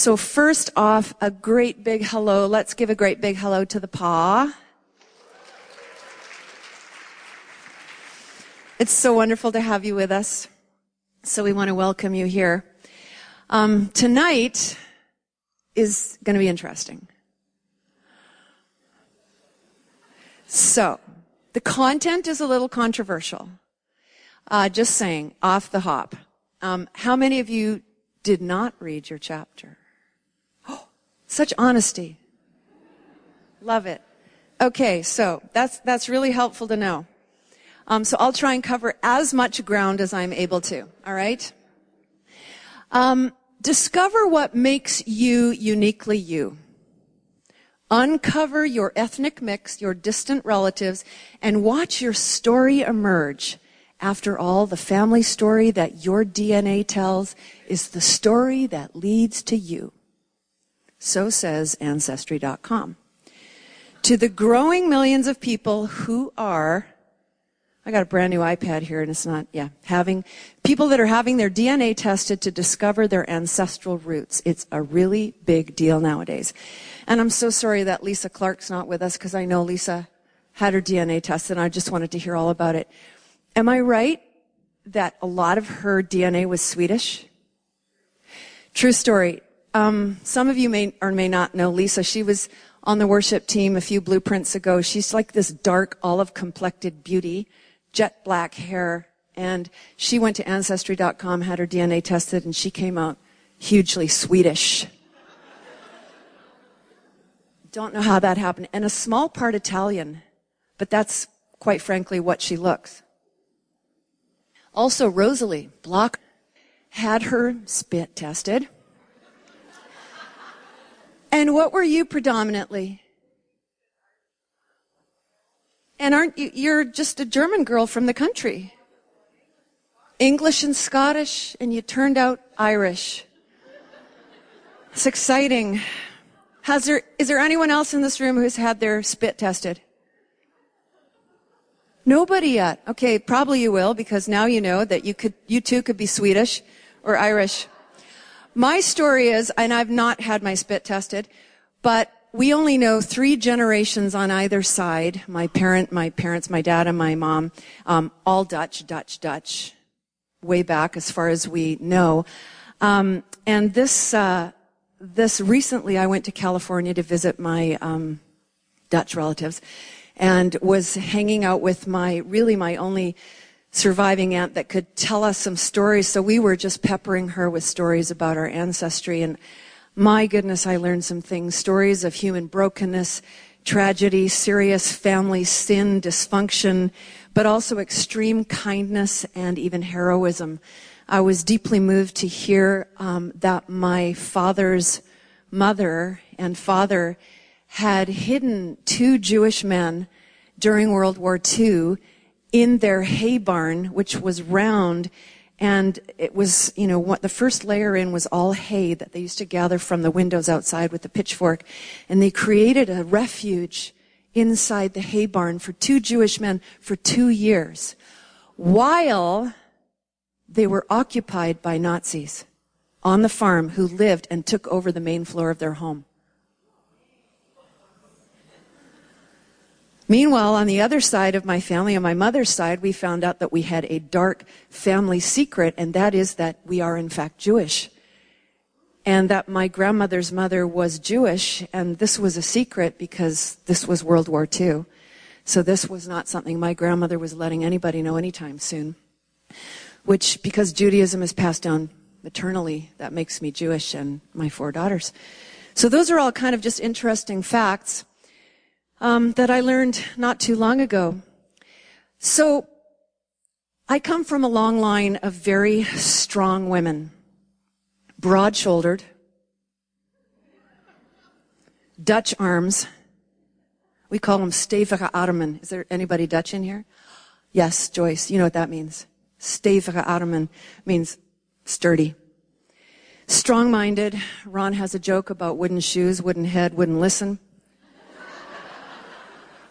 So first off, a great big hello. Let's give a great big hello to the paw. It's so wonderful to have you with us. So we want to welcome you here. Um, tonight is going to be interesting. So, the content is a little controversial. Uh, just saying, off the hop. Um, how many of you did not read your chapter? Such honesty. Love it. Okay, so that's that's really helpful to know. Um, so I'll try and cover as much ground as I'm able to. All right. Um, discover what makes you uniquely you. Uncover your ethnic mix, your distant relatives, and watch your story emerge. After all, the family story that your DNA tells is the story that leads to you. So says Ancestry.com. To the growing millions of people who are I got a brand new iPad here and it's not, yeah, having people that are having their DNA tested to discover their ancestral roots. It's a really big deal nowadays. And I'm so sorry that Lisa Clark's not with us because I know Lisa had her DNA tested and I just wanted to hear all about it. Am I right that a lot of her DNA was Swedish? True story. Um, some of you may or may not know Lisa. She was on the worship team a few blueprints ago. She's like this dark olive complected beauty jet black hair. And she went to Ancestry.com, had her DNA tested, and she came out hugely Swedish. Don't know how that happened. And a small part Italian, but that's quite frankly what she looks. Also, Rosalie Block had her spit tested. And what were you predominantly? And aren't you, you're just a German girl from the country. English and Scottish, and you turned out Irish. It's exciting. Has there, is there anyone else in this room who's had their spit tested? Nobody yet. Okay, probably you will because now you know that you could, you too could be Swedish or Irish. My story is, and I've not had my spit tested, but we only know three generations on either side. My parent, my parents, my dad, and my mom, um, all Dutch, Dutch, Dutch, way back as far as we know. Um, and this, uh, this recently, I went to California to visit my um, Dutch relatives, and was hanging out with my really my only surviving aunt that could tell us some stories. So we were just peppering her with stories about our ancestry and my goodness, I learned some things. Stories of human brokenness, tragedy, serious family sin, dysfunction, but also extreme kindness and even heroism. I was deeply moved to hear um, that my father's mother and father had hidden two Jewish men during World War II in their hay barn, which was round and it was, you know, what the first layer in was all hay that they used to gather from the windows outside with the pitchfork. And they created a refuge inside the hay barn for two Jewish men for two years while they were occupied by Nazis on the farm who lived and took over the main floor of their home. Meanwhile, on the other side of my family, on my mother's side, we found out that we had a dark family secret, and that is that we are in fact Jewish. And that my grandmother's mother was Jewish, and this was a secret because this was World War II. So this was not something my grandmother was letting anybody know anytime soon. Which, because Judaism is passed down maternally, that makes me Jewish and my four daughters. So those are all kind of just interesting facts um, that I learned not too long ago. So I come from a long line of very strong women, broad shouldered, Dutch arms. We call them stevige armen. Is there anybody Dutch in here? Yes, Joyce. You know what that means. Stevige armen means sturdy. Strong minded. Ron has a joke about wooden shoes, wooden head, wouldn't listen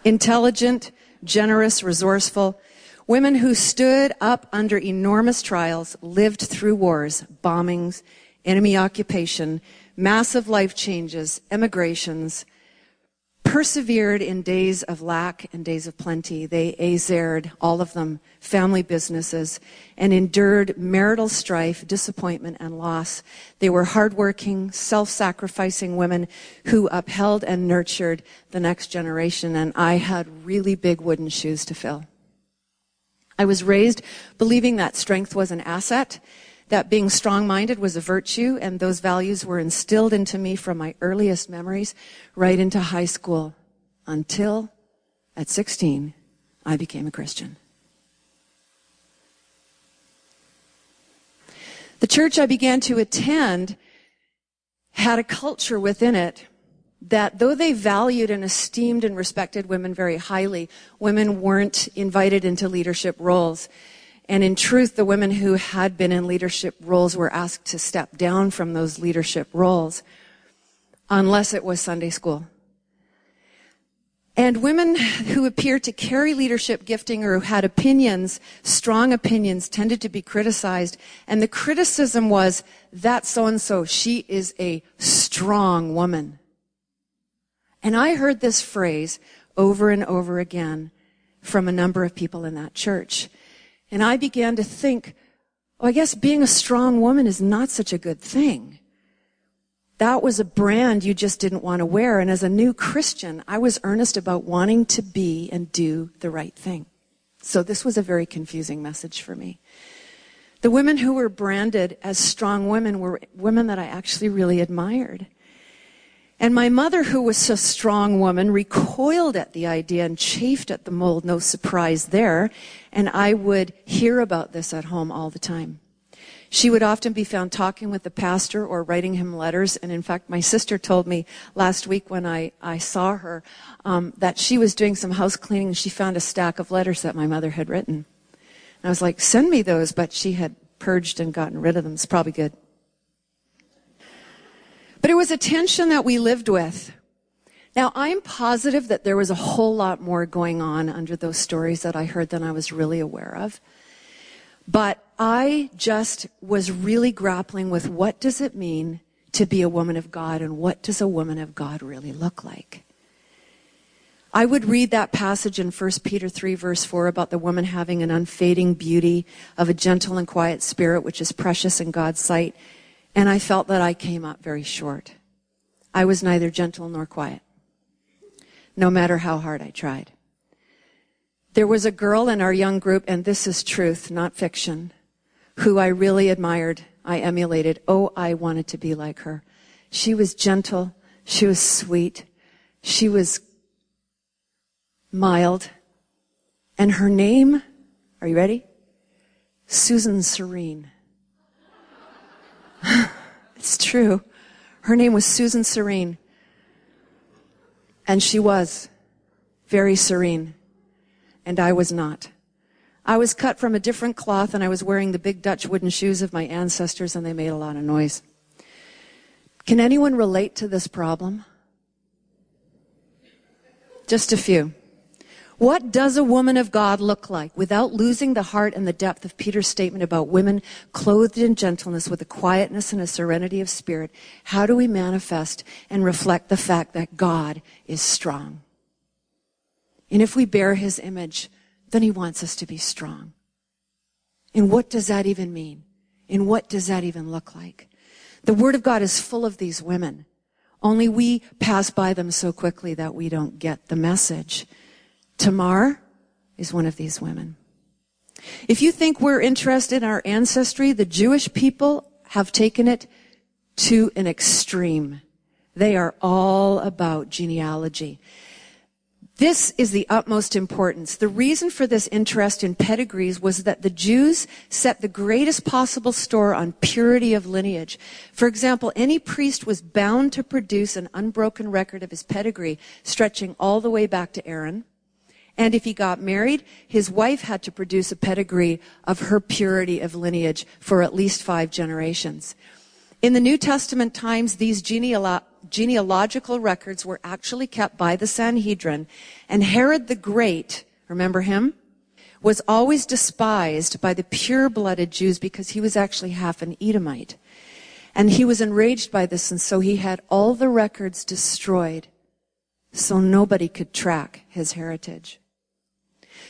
intelligent, generous, resourceful, women who stood up under enormous trials, lived through wars, bombings, enemy occupation, massive life changes, emigrations, persevered in days of lack and days of plenty. They azared, all of them, family businesses, and endured marital strife, disappointment, and loss. They were hardworking, self-sacrificing women who upheld and nurtured the next generation, and I had really big wooden shoes to fill. I was raised believing that strength was an asset that being strong minded was a virtue, and those values were instilled into me from my earliest memories right into high school until at 16, I became a Christian. The church I began to attend had a culture within it that though they valued and esteemed and respected women very highly, women weren't invited into leadership roles. And in truth, the women who had been in leadership roles were asked to step down from those leadership roles unless it was Sunday school. And women who appeared to carry leadership gifting or who had opinions, strong opinions, tended to be criticized. And the criticism was, that so and so, she is a strong woman. And I heard this phrase over and over again from a number of people in that church. And I began to think, oh, I guess being a strong woman is not such a good thing. That was a brand you just didn't want to wear. And as a new Christian, I was earnest about wanting to be and do the right thing. So this was a very confusing message for me. The women who were branded as strong women were women that I actually really admired. And my mother, who was a strong woman, recoiled at the idea and chafed at the mold. No surprise there. And I would hear about this at home all the time. She would often be found talking with the pastor or writing him letters. And in fact, my sister told me last week when I, I saw her um, that she was doing some house cleaning and she found a stack of letters that my mother had written. And I was like, send me those, but she had purged and gotten rid of them. It's probably good. But it was a tension that we lived with. Now, I'm positive that there was a whole lot more going on under those stories that I heard than I was really aware of. But I just was really grappling with what does it mean to be a woman of God and what does a woman of God really look like? I would read that passage in 1 Peter 3 verse 4 about the woman having an unfading beauty of a gentle and quiet spirit, which is precious in God's sight. And I felt that I came up very short. I was neither gentle nor quiet, no matter how hard I tried. There was a girl in our young group, and this is truth, not fiction, who I really admired. I emulated. Oh, I wanted to be like her. She was gentle. She was sweet. She was mild. And her name, are you ready? Susan Serene. It's true. Her name was Susan Serene. And she was very serene. And I was not. I was cut from a different cloth and I was wearing the big Dutch wooden shoes of my ancestors and they made a lot of noise. Can anyone relate to this problem? Just a few. What does a woman of God look like without losing the heart and the depth of Peter's statement about women clothed in gentleness with a quietness and a serenity of spirit? How do we manifest and reflect the fact that God is strong? And if we bear his image, then he wants us to be strong. And what does that even mean? And what does that even look like? The word of God is full of these women. Only we pass by them so quickly that we don't get the message. Tamar is one of these women. If you think we're interested in our ancestry, the Jewish people have taken it to an extreme. They are all about genealogy. This is the utmost importance. The reason for this interest in pedigrees was that the Jews set the greatest possible store on purity of lineage. For example, any priest was bound to produce an unbroken record of his pedigree, stretching all the way back to Aaron. And if he got married, his wife had to produce a pedigree of her purity of lineage for at least five generations. In the New Testament times, these genealo- genealogical records were actually kept by the Sanhedrin. And Herod the Great, remember him? Was always despised by the pure blooded Jews because he was actually half an Edomite. And he was enraged by this, and so he had all the records destroyed so nobody could track his heritage.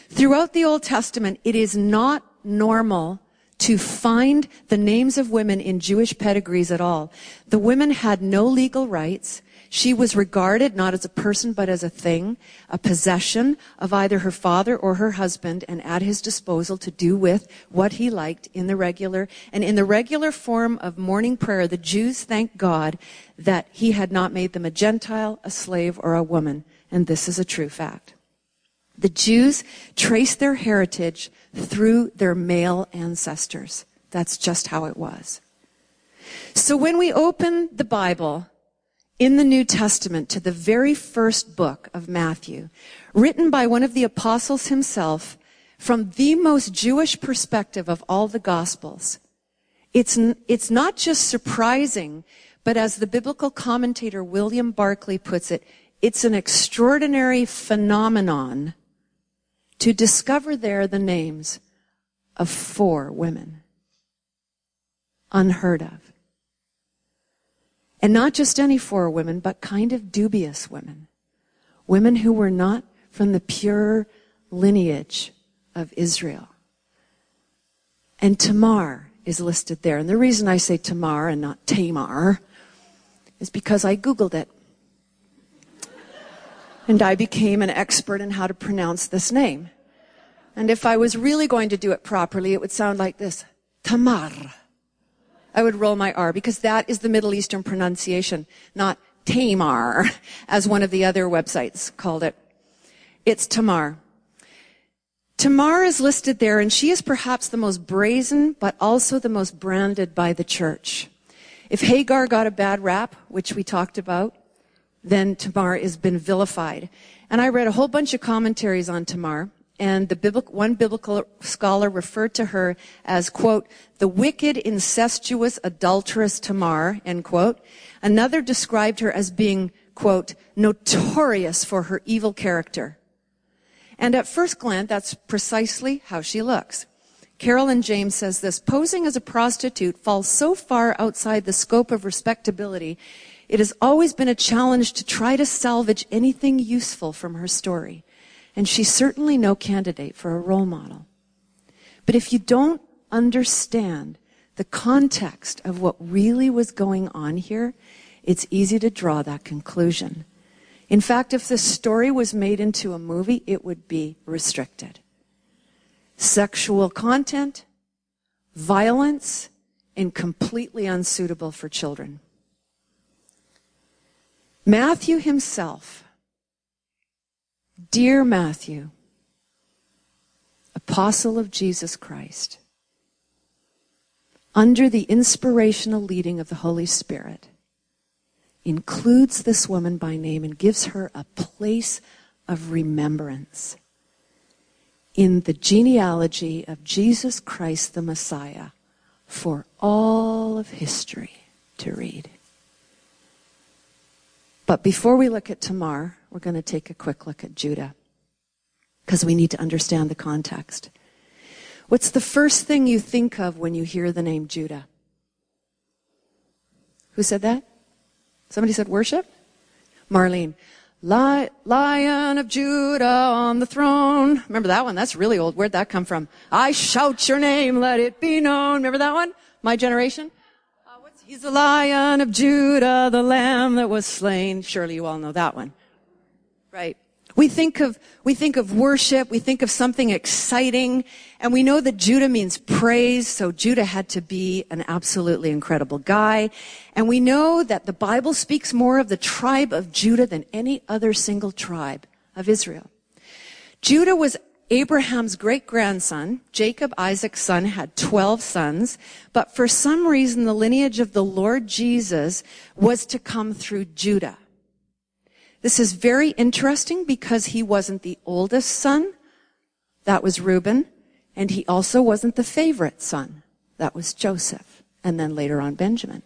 Throughout the Old Testament, it is not normal to find the names of women in Jewish pedigrees at all. The women had no legal rights. She was regarded not as a person, but as a thing, a possession of either her father or her husband, and at his disposal to do with what he liked in the regular, and in the regular form of morning prayer, the Jews thanked God that he had not made them a Gentile, a slave, or a woman. And this is a true fact. The Jews trace their heritage through their male ancestors. That's just how it was. So when we open the Bible, in the New Testament to the very first book of Matthew, written by one of the apostles himself from the most Jewish perspective of all the gospels. It's, it's not just surprising, but as the biblical commentator William Barclay puts it, it's an extraordinary phenomenon to discover there the names of four women. Unheard of. And not just any four women, but kind of dubious women. Women who were not from the pure lineage of Israel. And Tamar is listed there. And the reason I say Tamar and not Tamar is because I Googled it. And I became an expert in how to pronounce this name. And if I was really going to do it properly, it would sound like this. Tamar. I would roll my R because that is the Middle Eastern pronunciation, not Tamar, as one of the other websites called it. It's Tamar. Tamar is listed there, and she is perhaps the most brazen, but also the most branded by the church. If Hagar got a bad rap, which we talked about, then Tamar has been vilified. And I read a whole bunch of commentaries on Tamar and the biblical, one biblical scholar referred to her as, quote, the wicked, incestuous, adulterous Tamar, end quote. Another described her as being, quote, notorious for her evil character. And at first glance, that's precisely how she looks. Carolyn James says this, posing as a prostitute falls so far outside the scope of respectability, it has always been a challenge to try to salvage anything useful from her story. And she's certainly no candidate for a role model. But if you don't understand the context of what really was going on here, it's easy to draw that conclusion. In fact, if this story was made into a movie, it would be restricted. Sexual content, violence, and completely unsuitable for children. Matthew himself Dear Matthew, apostle of Jesus Christ, under the inspirational leading of the Holy Spirit, includes this woman by name and gives her a place of remembrance in the genealogy of Jesus Christ the Messiah for all of history to read. But before we look at Tamar, we're going to take a quick look at Judah because we need to understand the context. What's the first thing you think of when you hear the name Judah? Who said that? Somebody said worship? Marlene. Lion of Judah on the throne. Remember that one? That's really old. Where'd that come from? I shout your name, let it be known. Remember that one? My generation? Uh, He's the lion of Judah, the lamb that was slain. Surely you all know that one. Right. We think of, we think of worship, we think of something exciting, and we know that Judah means praise, so Judah had to be an absolutely incredible guy. And we know that the Bible speaks more of the tribe of Judah than any other single tribe of Israel. Judah was Abraham's great grandson. Jacob, Isaac's son, had 12 sons, but for some reason the lineage of the Lord Jesus was to come through Judah. This is very interesting because he wasn't the oldest son. That was Reuben. And he also wasn't the favorite son. That was Joseph. And then later on Benjamin.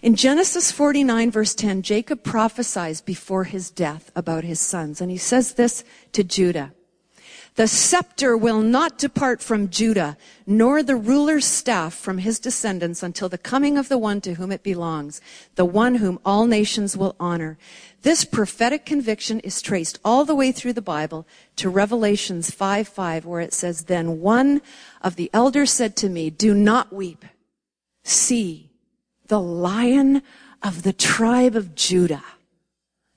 In Genesis 49 verse 10, Jacob prophesies before his death about his sons. And he says this to Judah. The scepter will not depart from Judah, nor the ruler's staff from his descendants until the coming of the one to whom it belongs, the one whom all nations will honor. This prophetic conviction is traced all the way through the Bible to Revelations 5 5, where it says, Then one of the elders said to me, Do not weep. See, the lion of the tribe of Judah,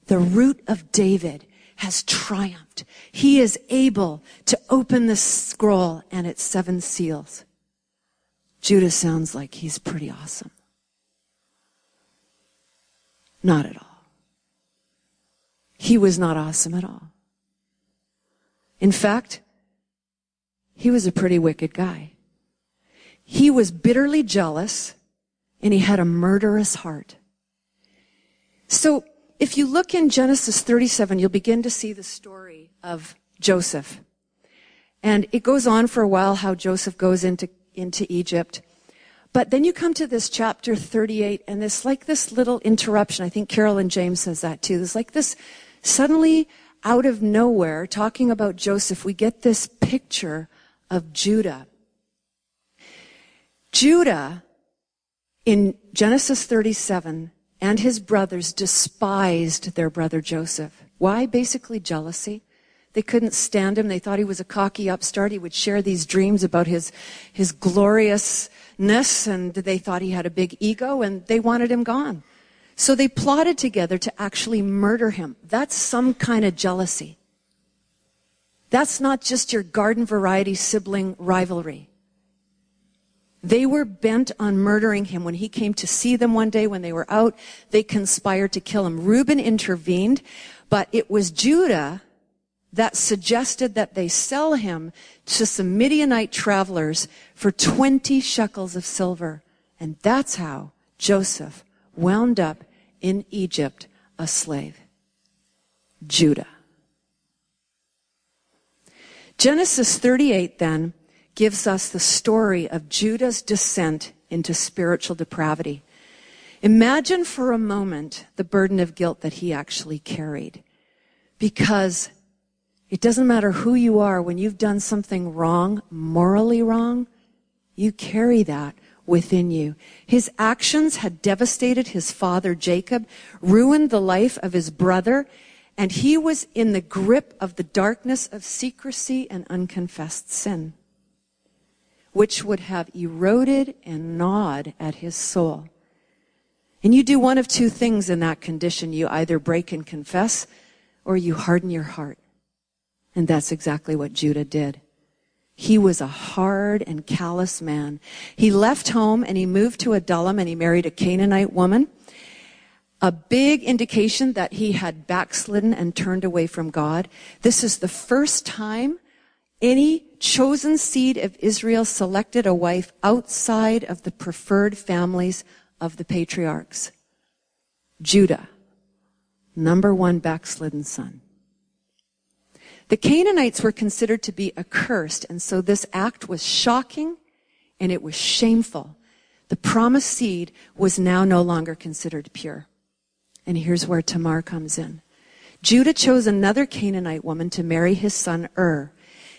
the root of David, has triumphed. He is able to open the scroll and its seven seals. Judah sounds like he's pretty awesome. Not at all. He was not awesome at all. In fact, he was a pretty wicked guy. He was bitterly jealous and he had a murderous heart. So if you look in Genesis 37, you'll begin to see the story of Joseph. And it goes on for a while how Joseph goes into, into Egypt. But then you come to this chapter 38 and there's like this little interruption. I think Carolyn James says that too. There's like this suddenly out of nowhere talking about Joseph. We get this picture of Judah. Judah in Genesis 37 and his brothers despised their brother Joseph. Why? Basically jealousy. They couldn't stand him. They thought he was a cocky upstart. He would share these dreams about his, his gloriousness and they thought he had a big ego and they wanted him gone. So they plotted together to actually murder him. That's some kind of jealousy. That's not just your garden variety sibling rivalry. They were bent on murdering him. When he came to see them one day when they were out, they conspired to kill him. Reuben intervened, but it was Judah that suggested that they sell him to some Midianite travelers for 20 shekels of silver. And that's how Joseph wound up in Egypt a slave. Judah. Genesis 38 then gives us the story of Judah's descent into spiritual depravity. Imagine for a moment the burden of guilt that he actually carried. Because it doesn't matter who you are, when you've done something wrong, morally wrong, you carry that within you. His actions had devastated his father Jacob, ruined the life of his brother, and he was in the grip of the darkness of secrecy and unconfessed sin which would have eroded and gnawed at his soul. And you do one of two things in that condition. You either break and confess or you harden your heart. And that's exactly what Judah did. He was a hard and callous man. He left home and he moved to Adullam and he married a Canaanite woman. A big indication that he had backslidden and turned away from God. This is the first time any chosen seed of Israel selected a wife outside of the preferred families of the patriarchs. Judah, number one backslidden son. The Canaanites were considered to be accursed, and so this act was shocking and it was shameful. The promised seed was now no longer considered pure. And here's where Tamar comes in. Judah chose another Canaanite woman to marry his son Ur.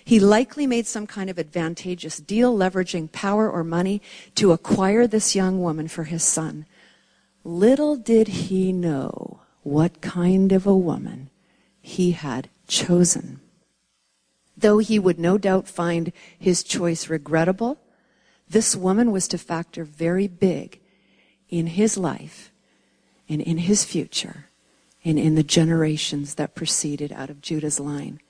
He likely made some kind of advantageous deal, leveraging power or money to acquire this young woman for his son. Little did he know what kind of a woman he had chosen. Though he would no doubt find his choice regrettable, this woman was to factor very big in his life and in his future and in the generations that proceeded out of Judah's line.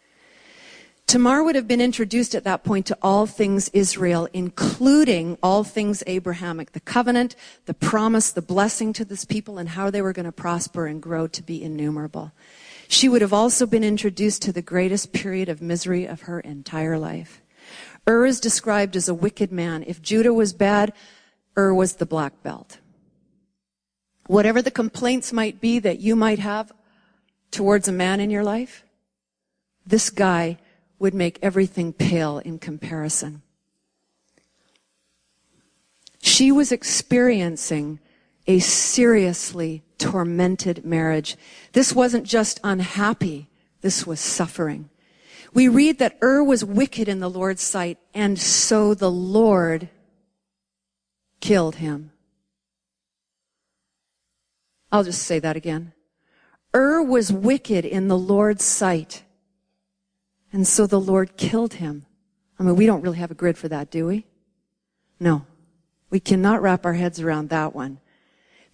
Tamar would have been introduced at that point to all things Israel, including all things Abrahamic, the covenant, the promise, the blessing to this people, and how they were going to prosper and grow to be innumerable. She would have also been introduced to the greatest period of misery of her entire life. Ur is described as a wicked man. If Judah was bad, Ur was the black belt. Whatever the complaints might be that you might have towards a man in your life, this guy would make everything pale in comparison. She was experiencing a seriously tormented marriage. This wasn't just unhappy, this was suffering. We read that Ur was wicked in the Lord's sight, and so the Lord killed him. I'll just say that again. Ur was wicked in the Lord's sight, and so the Lord killed him. I mean, we don't really have a grid for that, do we? No. We cannot wrap our heads around that one.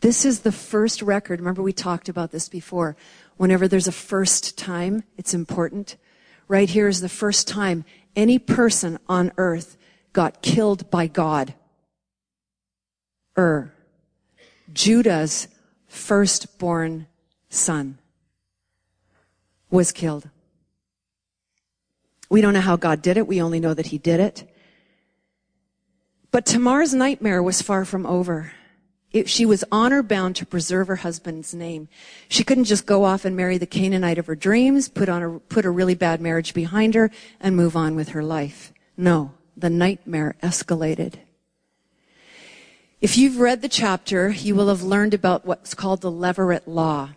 This is the first record. Remember we talked about this before. Whenever there's a first time, it's important. Right here is the first time any person on earth got killed by God. Ur. Judah's firstborn son was killed. We don't know how God did it. We only know that he did it. But Tamar's nightmare was far from over. It, she was honor bound to preserve her husband's name. She couldn't just go off and marry the Canaanite of her dreams, put on a, put a really bad marriage behind her, and move on with her life. No, the nightmare escalated. If you've read the chapter, you will have learned about what's called the Levirate Law.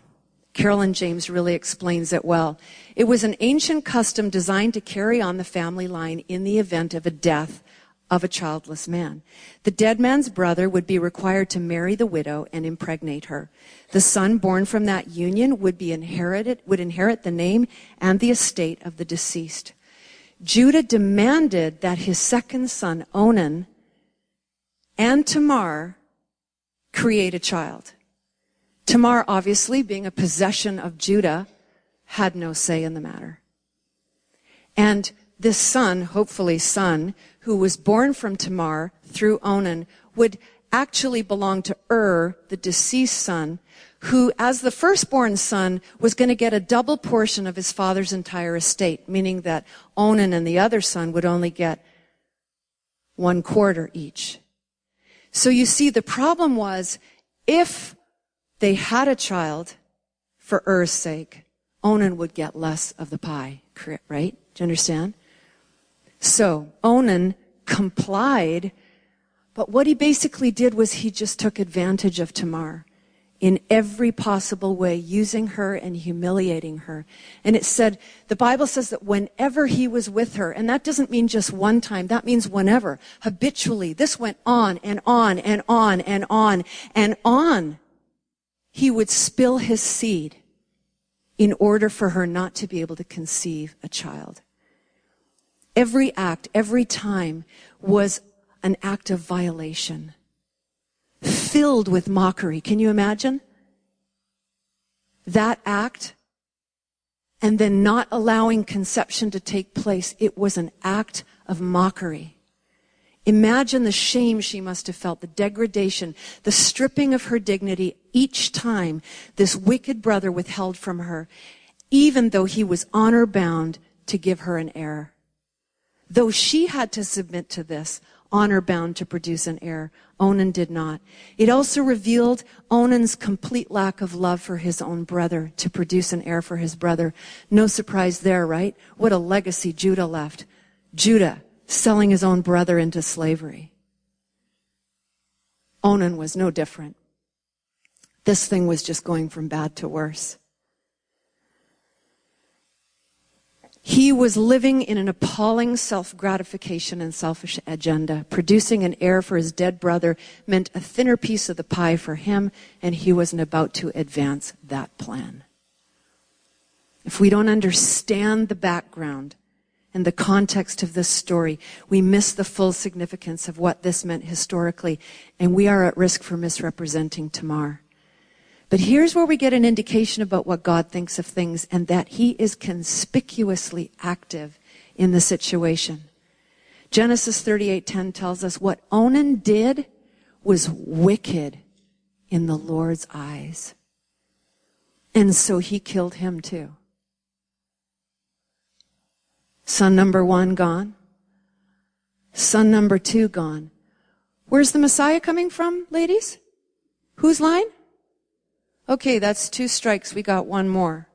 Carolyn James really explains it well. It was an ancient custom designed to carry on the family line in the event of a death of a childless man. The dead man's brother would be required to marry the widow and impregnate her. The son born from that union would be inherited, would inherit the name and the estate of the deceased. Judah demanded that his second son, Onan, and Tamar create a child. Tamar, obviously, being a possession of Judah, had no say in the matter. And this son, hopefully son, who was born from Tamar through Onan, would actually belong to Ur, the deceased son, who, as the firstborn son, was going to get a double portion of his father's entire estate, meaning that Onan and the other son would only get one quarter each. So you see, the problem was if they had a child for Er's sake, Onan would get less of the pie, right? Do you understand? So Onan complied, but what he basically did was he just took advantage of Tamar in every possible way, using her and humiliating her. And it said, the Bible says that whenever he was with her, and that doesn't mean just one time, that means whenever, habitually, this went on and on and on and on and on. He would spill his seed in order for her not to be able to conceive a child. Every act, every time was an act of violation, filled with mockery. Can you imagine? That act and then not allowing conception to take place. It was an act of mockery. Imagine the shame she must have felt, the degradation, the stripping of her dignity each time this wicked brother withheld from her, even though he was honor bound to give her an heir. Though she had to submit to this, honor bound to produce an heir, Onan did not. It also revealed Onan's complete lack of love for his own brother to produce an heir for his brother. No surprise there, right? What a legacy Judah left. Judah selling his own brother into slavery. Onan was no different. This thing was just going from bad to worse. He was living in an appalling self gratification and selfish agenda. Producing an heir for his dead brother meant a thinner piece of the pie for him, and he wasn't about to advance that plan. If we don't understand the background and the context of this story, we miss the full significance of what this meant historically, and we are at risk for misrepresenting Tamar. But here's where we get an indication about what God thinks of things and that he is conspicuously active in the situation. Genesis 38:10 tells us what Onan did was wicked in the Lord's eyes. And so he killed him too. Son number 1 gone. Son number 2 gone. Where's the Messiah coming from, ladies? Whose line? Okay, that's two strikes. We got one more.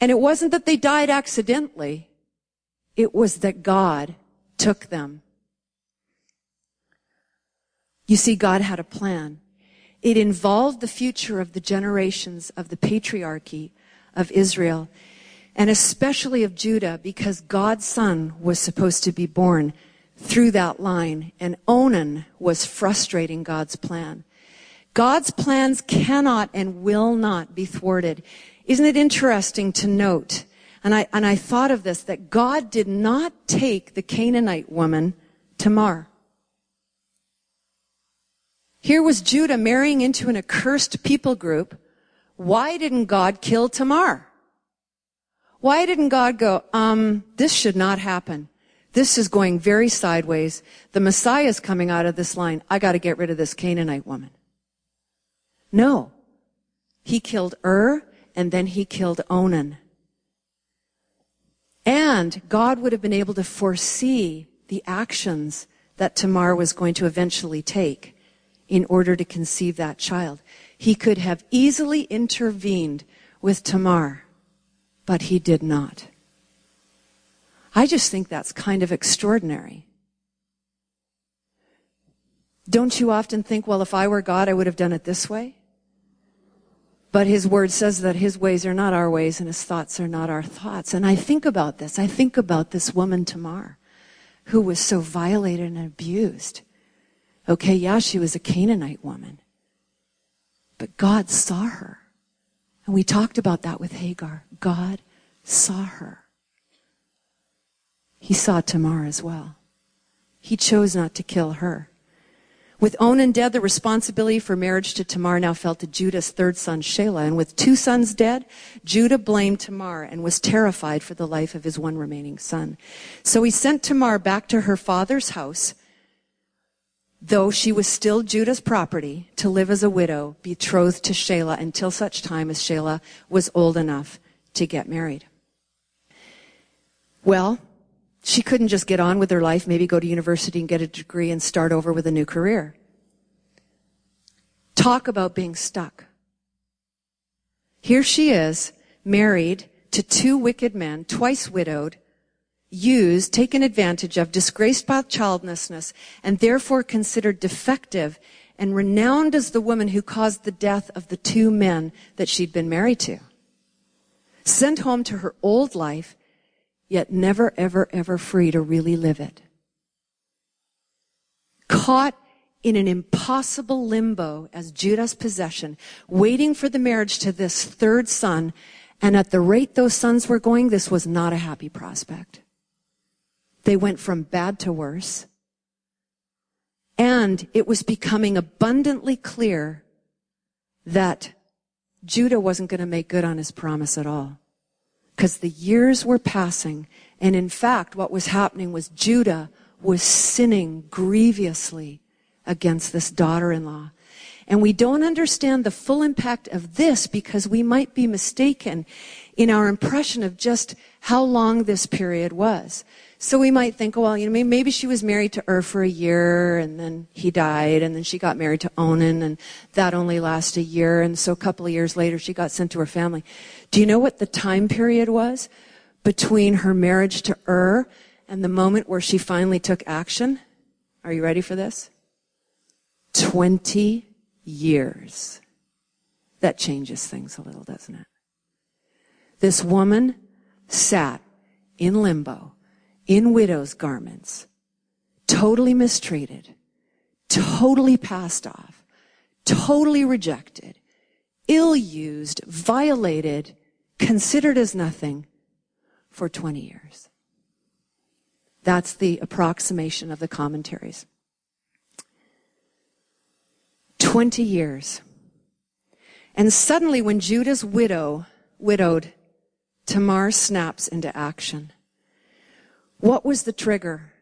And it wasn't that they died accidentally. It was that God took them. You see, God had a plan. It involved the future of the generations of the patriarchy of Israel. and especially of Judah, because God's son was supposed to be born through that line, and Onan was frustrating God's plan. God's plans cannot and will not be thwarted. Isn't it interesting to note? And I, and I thought of this, that God did not take the Canaanite woman, Tamar. Here was Judah marrying into an accursed people group. Why didn't God kill Tamar? Why didn't God go, um, this should not happen. This is going very sideways. The Messiah is coming out of this line. I got to get rid of this Canaanite woman. No. He killed Ur and then he killed Onan. And God would have been able to foresee the actions that Tamar was going to eventually take in order to conceive that child. He could have easily intervened with Tamar but he did not. I just think that's kind of extraordinary. Don't you often think, well, if I were God, I would have done it this way? But his word says that his ways are not our ways and his thoughts are not our thoughts. And I think about this. I think about this woman, Tamar, who was so violated and abused. Okay, yeah, she was a Canaanite woman. But God saw her. And we talked about that with Hagar. God saw her. He saw Tamar as well. He chose not to kill her. With Onan dead, the responsibility for marriage to Tamar now fell to Judah's third son, Shelah. And with two sons dead, Judah blamed Tamar and was terrified for the life of his one remaining son. So he sent Tamar back to her father's house though she was still Judah's property, to live as a widow, betrothed to Shelah until such time as Shelah was old enough to get married. Well, she couldn't just get on with her life, maybe go to university and get a degree and start over with a new career. Talk about being stuck. Here she is, married to two wicked men, twice widowed, used, taken advantage of, disgraced by childlessness, and therefore considered defective and renowned as the woman who caused the death of the two men that she'd been married to. Sent home to her old life, yet never, ever, ever free to really live it. Caught in an impossible limbo as Judah's possession, waiting for the marriage to this third son, and at the rate those sons were going, this was not a happy prospect. They went from bad to worse. And it was becoming abundantly clear that Judah wasn't going to make good on his promise at all. Because the years were passing. And in fact, what was happening was Judah was sinning grievously against this daughter-in-law. And we don't understand the full impact of this because we might be mistaken in our impression of just how long this period was. So we might think, well, you know, maybe she was married to Ur for a year and then he died and then she got married to Onan and that only lasted a year. And so a couple of years later she got sent to her family. Do you know what the time period was between her marriage to Ur and the moment where she finally took action? Are you ready for this? 20 years. That changes things a little, doesn't it? This woman sat in limbo in widow's garments, totally mistreated, totally passed off, totally rejected, ill used, violated, considered as nothing for 20 years. That's the approximation of the commentaries. 20 years. And suddenly when Judah's widow, widowed, Tamar snaps into action. What was the trigger?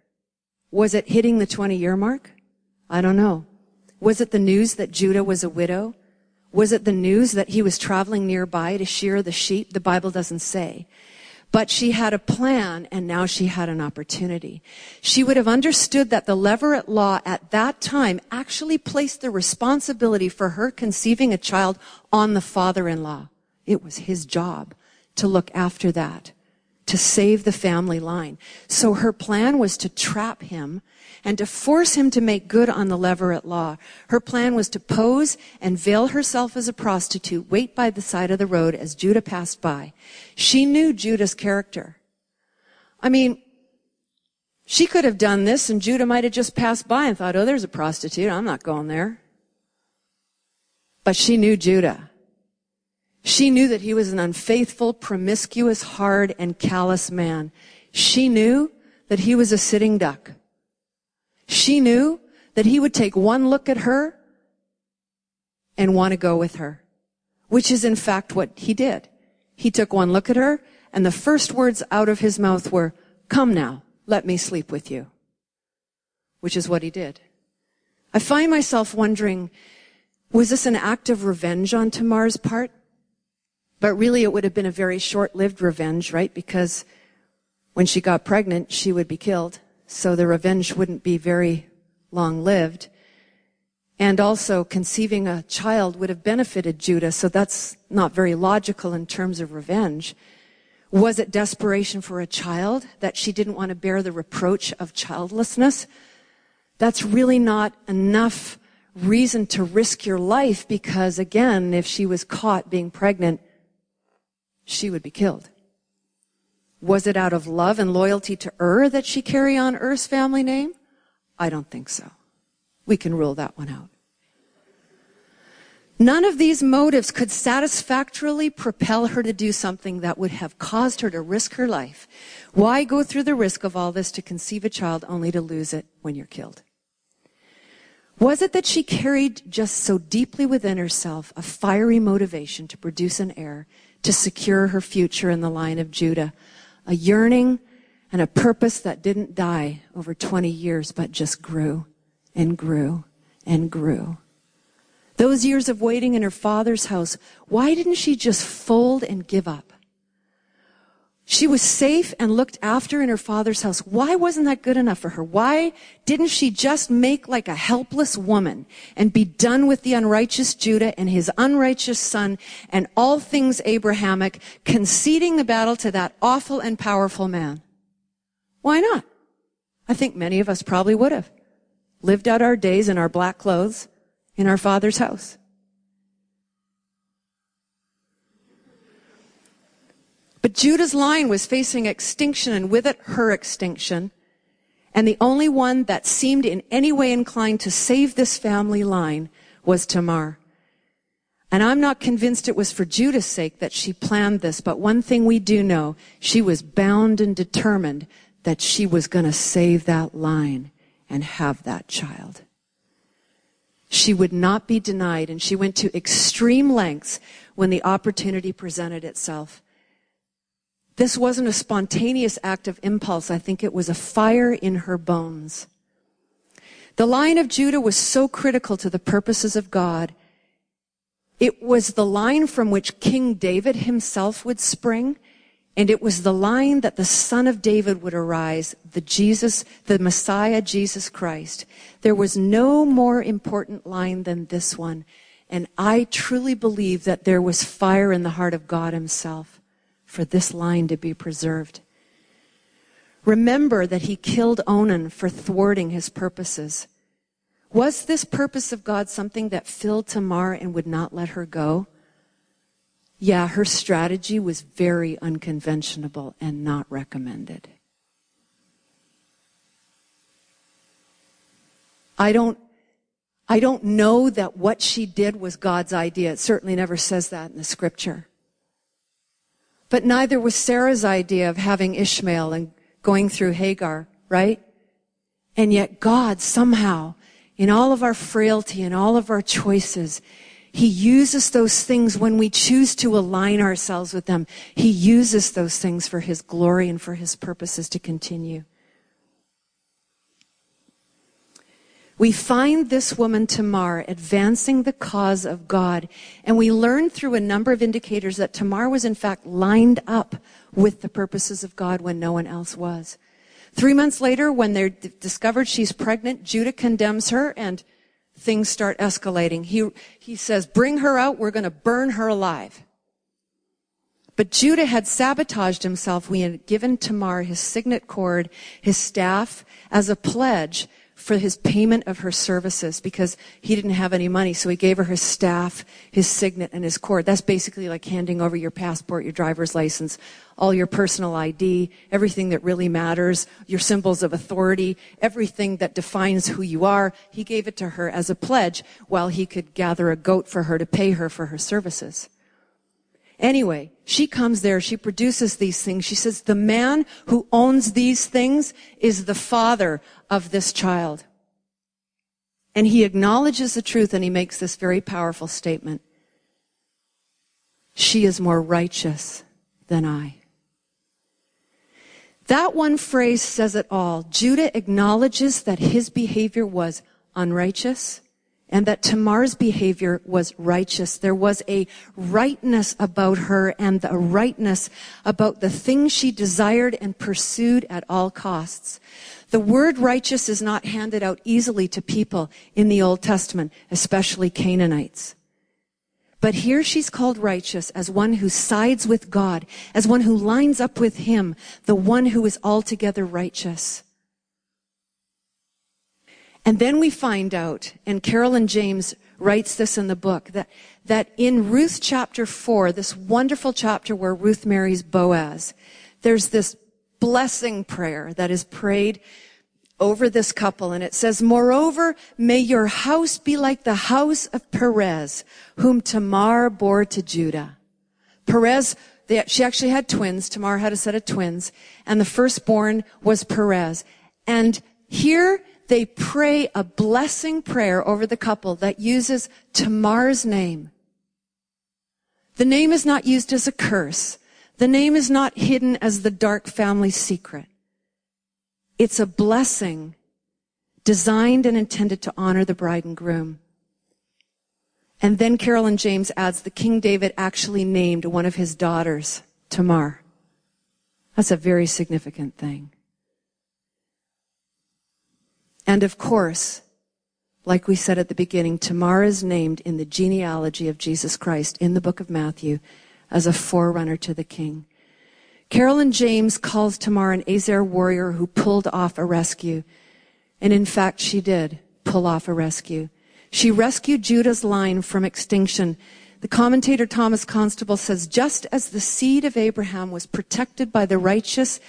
Was it hitting the 20 year mark? I don't know. Was it the news that Judah was a widow? Was it the news that he was traveling nearby to shear the sheep? The Bible doesn't say. But she had a plan and now she had an opportunity. She would have understood that the Levirate law at that time actually placed the responsibility for her conceiving a child on the father-in-law. It was his job to look after that to save the family line. So her plan was to trap him and to force him to make good on the levirate law. Her plan was to pose and veil herself as a prostitute, wait by the side of the road as Judah passed by. She knew Judah's character. I mean, she could have done this and Judah might have just passed by and thought, oh, there's a prostitute. I'm not going there. But she knew Judah. She knew that he was an unfaithful, promiscuous, hard, and callous man. She knew that he was a sitting duck. She knew that he would take one look at her and want to go with her, which is in fact what he did. He took one look at her and the first words out of his mouth were, come now, let me sleep with you, which is what he did. I find myself wondering, was this an act of revenge on Tamar's part? But really it would have been a very short-lived revenge, right? Because when she got pregnant, she would be killed. So the revenge wouldn't be very long-lived. And also conceiving a child would have benefited Judah. So that's not very logical in terms of revenge. Was it desperation for a child that she didn't want to bear the reproach of childlessness? That's really not enough reason to risk your life because again, if she was caught being pregnant, she would be killed. Was it out of love and loyalty to Ur that she carried on Er's family name? I don't think so. We can rule that one out. None of these motives could satisfactorily propel her to do something that would have caused her to risk her life. Why go through the risk of all this to conceive a child only to lose it when you're killed? Was it that she carried just so deeply within herself a fiery motivation to produce an heir to secure her future in the line of Judah. A yearning and a purpose that didn't die over 20 years, but just grew and grew and grew. Those years of waiting in her father's house, why didn't she just fold and give up? She was safe and looked after in her father's house. Why wasn't that good enough for her? Why didn't she just make like a helpless woman and be done with the unrighteous Judah and his unrighteous son and all things Abrahamic, conceding the battle to that awful and powerful man? Why not? I think many of us probably would have lived out our days in our black clothes in our father's house. But Judah's line was facing extinction and with it her extinction. And the only one that seemed in any way inclined to save this family line was Tamar. And I'm not convinced it was for Judah's sake that she planned this, but one thing we do know, she was bound and determined that she was going to save that line and have that child. She would not be denied, and she went to extreme lengths when the opportunity presented itself. This wasn't a spontaneous act of impulse. I think it was a fire in her bones. The line of Judah was so critical to the purposes of God. It was the line from which King David himself would spring. And it was the line that the son of David would arise, the Jesus, the Messiah, Jesus Christ. There was no more important line than this one. And I truly believe that there was fire in the heart of God himself for this line to be preserved. Remember that he killed Onan for thwarting his purposes. Was this purpose of God something that filled Tamar and would not let her go? Yeah, her strategy was very unconventional and not recommended. I don't, I don't know that what she did was God's idea. It certainly never says that in the scripture. But neither was Sarah's idea of having Ishmael and going through Hagar, right? And yet God somehow, in all of our frailty and all of our choices, He uses those things when we choose to align ourselves with them. He uses those things for His glory and for His purposes to continue. We find this woman Tamar advancing the cause of God. And we learn through a number of indicators that Tamar was in fact lined up with the purposes of God when no one else was. Three months later, when they're d- discovered she's pregnant, Judah condemns her and things start escalating. He, he says, bring her out. We're going to burn her alive. But Judah had sabotaged himself. We had given Tamar his signet cord, his staff, as a pledge for his payment of her services because he didn't have any money. So he gave her his staff, his signet, and his cord. That's basically like handing over your passport, your driver's license, all your personal ID, everything that really matters, your symbols of authority, everything that defines who you are. He gave it to her as a pledge while he could gather a goat for her to pay her for her services. Anyway, she comes there, she produces these things. She says, the man who owns these things is the father of this child. And he acknowledges the truth and he makes this very powerful statement. She is more righteous than I. That one phrase says it all. Judah acknowledges that his behavior was unrighteous and that Tamar's behavior was righteous. There was a rightness about her and a rightness about the things she desired and pursued at all costs. The word righteous is not handed out easily to people in the Old Testament, especially Canaanites. But here she's called righteous as one who sides with God, as one who lines up with Him, the one who is altogether righteous. And then we find out, and Carolyn James writes this in the book, that, that in Ruth chapter 4, this wonderful chapter where Ruth marries Boaz, there's this blessing prayer that is prayed over this couple. And it says, Moreover, may your house be like the house of Perez, whom Tamar bore to Judah. Perez, they, she actually had twins. Tamar had a set of twins. And the firstborn was Perez. And here they pray a blessing prayer over the couple that uses Tamar's name. The name is not used as a curse. The name is not hidden as the dark family secret. It's a blessing designed and intended to honor the bride and groom. And then Carolyn James adds the King David actually named one of his daughters Tamar. That's a very significant thing. And of course, like we said at the beginning, Tamar is named in the genealogy of Jesus Christ in the book of Matthew as a forerunner to the king. Carolyn James calls Tamar an Ezer warrior who pulled off a rescue. And in fact, she did pull off a rescue. She rescued Judah's line from extinction. The commentator Thomas Constable says, just as the seed of Abraham was protected by the righteous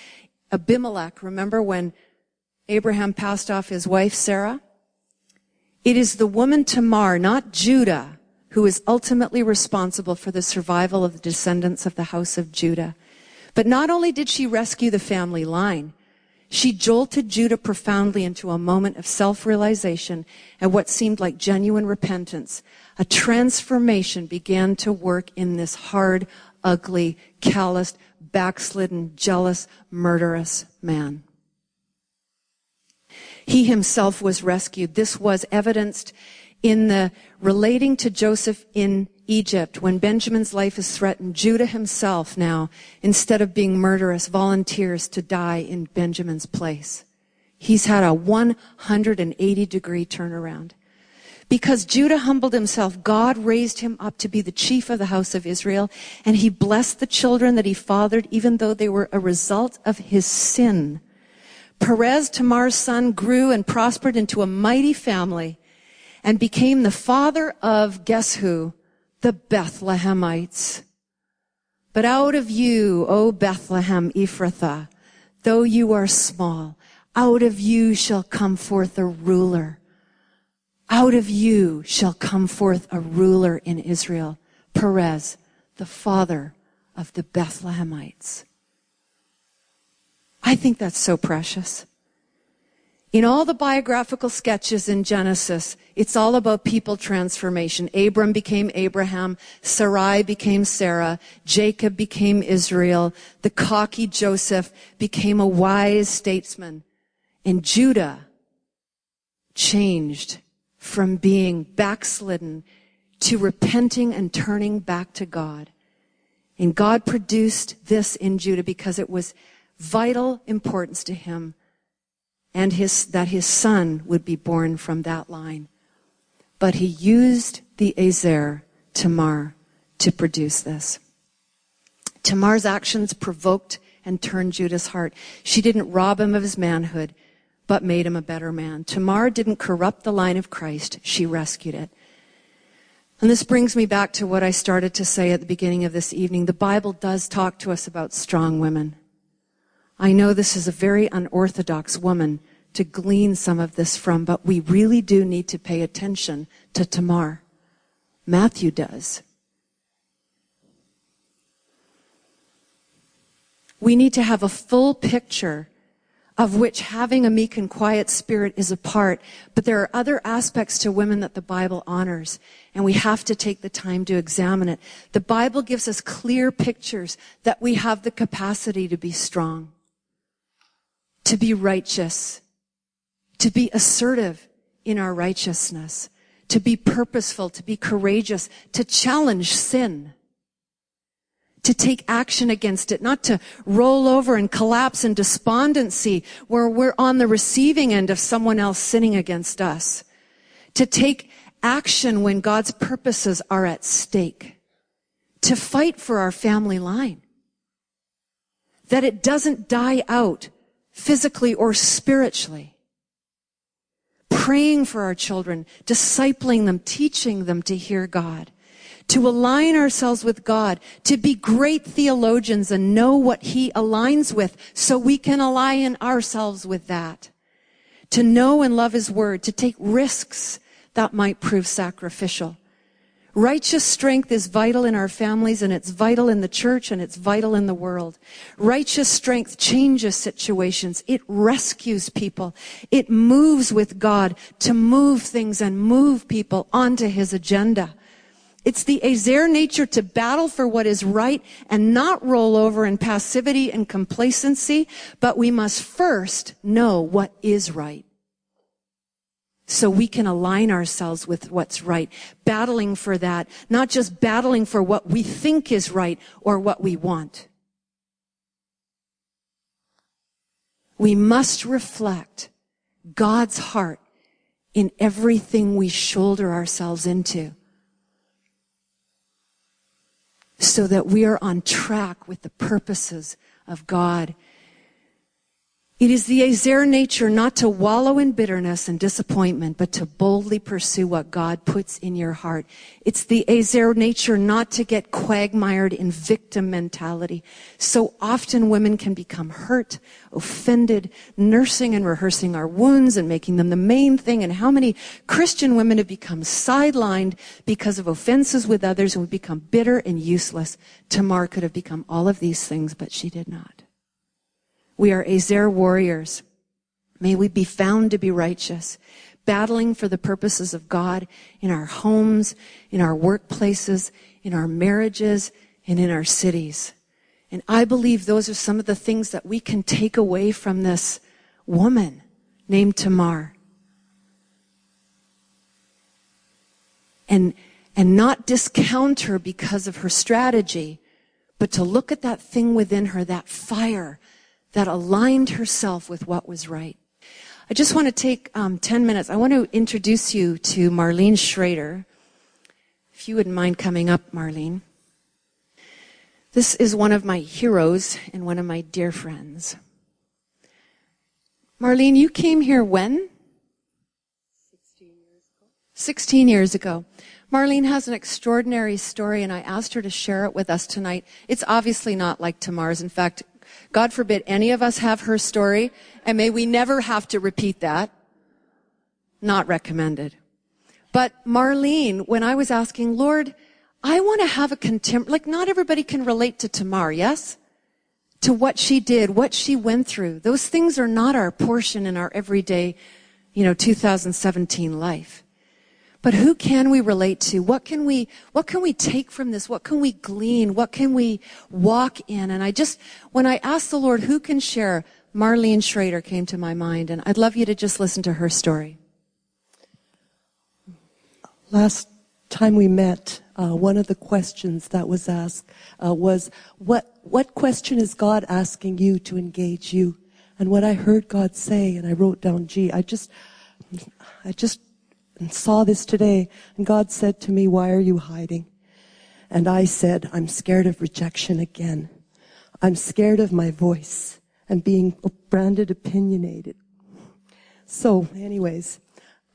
Abimelech, remember when Abraham passed off his wife Sarah. It is the woman Tamar, not Judah, who is ultimately responsible for the survival of the descendants of the house of Judah. But not only did she rescue the family line, she jolted Judah profoundly into a moment of self-realization and what seemed like genuine repentance. A transformation began to work in this hard, ugly, calloused, backslidden, jealous, murderous man. He himself was rescued. This was evidenced in the relating to Joseph in Egypt when Benjamin's life is threatened. Judah himself now, instead of being murderous, volunteers to die in Benjamin's place. He's had a 180 degree turnaround. Because Judah humbled himself, God raised him up to be the chief of the house of Israel, and he blessed the children that he fathered, even though they were a result of his sin. Perez, Tamar's son, grew and prospered into a mighty family and became the father of, guess who? The Bethlehemites. But out of you, O Bethlehem Ephrathah, though you are small, out of you shall come forth a ruler. Out of you shall come forth a ruler in Israel. Perez, the father of the Bethlehemites. I think that's so precious. In all the biographical sketches in Genesis, it's all about people transformation. Abram became Abraham, Sarai became Sarah, Jacob became Israel, the cocky Joseph became a wise statesman, and Judah changed from being backslidden to repenting and turning back to God. And God produced this in Judah because it was vital importance to him and his, that his son would be born from that line. But he used the Ezer, Tamar, to produce this. Tamar's actions provoked and turned Judah's heart. She didn't rob him of his manhood, but made him a better man. Tamar didn't corrupt the line of Christ, she rescued it. And this brings me back to what I started to say at the beginning of this evening. The Bible does talk to us about strong women. I know this is a very unorthodox woman to glean some of this from, but we really do need to pay attention to Tamar. Matthew does. We need to have a full picture of which having a meek and quiet spirit is a part. But there are other aspects to women that the Bible honors, and we have to take the time to examine it. The Bible gives us clear pictures that we have the capacity to be strong, to be righteous, to be assertive in our righteousness, to be purposeful, to be courageous, to challenge sin to take action against it, not to roll over and collapse in despondency where we're on the receiving end of someone else sinning against us. To take action when God's purposes are at stake. To fight for our family line. That it doesn't die out physically or spiritually. Praying for our children, discipling them, teaching them to hear God to align ourselves with God, to be great theologians and know what He aligns with so we can align ourselves with that. To know and love His Word, to take risks that might prove sacrificial. Righteous strength is vital in our families and it's vital in the church and it's vital in the world. Righteous strength changes situations. It rescues people. It moves with God to move things and move people onto His agenda. It's the Ezer nature to battle for what is right and not roll over in passivity and complacency, but we must first know what is right. So we can align ourselves with what's right, battling for that, not just battling for what we think is right or what we want. We must reflect God's heart in everything we shoulder ourselves into so that we are on track with the purposes of God it is the Ezer nature not to wallow in bitterness and disappointment, but to boldly pursue what God puts in your heart. It's the Ezer nature not to get quagmired in victim mentality. So often women can become hurt, offended, nursing and rehearsing our wounds and making them the main thing. And how many Christian women have become sidelined because of offenses with others and would become bitter and useless. Tamar could have become all of these things, but she did not. We are Ezer warriors. May we be found to be righteous, battling for the purposes of God in our homes, in our workplaces, in our marriages, and in our cities. And I believe those are some of the things that we can take away from this woman named Tamar. And, and not discount her because of her strategy, but to look at that thing within her, that fire, that aligned herself with what was right. I just want to take um, 10 minutes. I want to introduce you to Marlene Schrader. If you wouldn't mind coming up, Marlene. This is one of my heroes and one of my dear friends. Marlene, you came here when? 16 years ago. 16 years ago. Marlene has an extraordinary story, and I asked her to share it with us tonight. It's obviously not like Tamar's. In fact, God forbid any of us have her story, and may we never have to repeat that. Not recommended. But Marlene, when I was asking, Lord, I want to have a contempt, like not everybody can relate to Tamar, yes? To what she did, what she went through. Those things are not our portion in our everyday, you know, 2017 life. But who can we relate to? What can we, what can we take from this? What can we glean? What can we walk in? And I just, when I asked the Lord who can share, Marlene Schrader came to my mind, and I'd love you to just listen to her story. Last time we met, uh, one of the questions that was asked uh, was, "What what question is God asking you to engage you?" And what I heard God say, and I wrote down, "Gee, I just, I just and saw this today. And God said to me, why are you hiding? And I said, I'm scared of rejection again. I'm scared of my voice and being branded opinionated. So, anyways,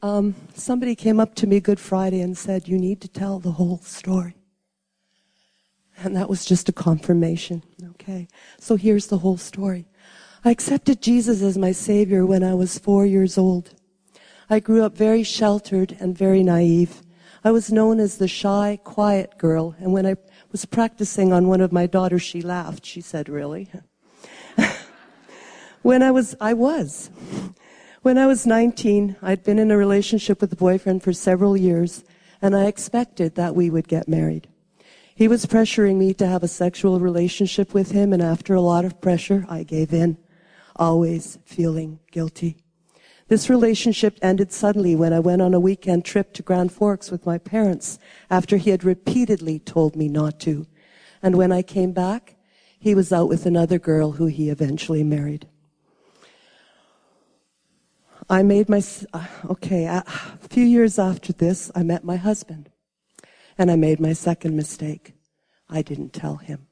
um, somebody came up to me Good Friday and said, You need to tell the whole story. And that was just a confirmation. Okay. So here's the whole story. I accepted Jesus as my Savior when I was four years old. I grew up very sheltered and very naive. I was known as the shy, quiet girl, and when I was practicing on one of my daughters, she laughed. She said, Really? when I was, I was. When I was 19, I'd been in a relationship with a boyfriend for several years, and I expected that we would get married. He was pressuring me to have a sexual relationship with him, and after a lot of pressure, I gave in, always feeling guilty. This relationship ended suddenly when I went on a weekend trip to Grand Forks with my parents after he had repeatedly told me not to. And when I came back, he was out with another girl who he eventually married. I made my, uh, okay, a few years after this, I met my husband. And I made my second mistake. I didn't tell him.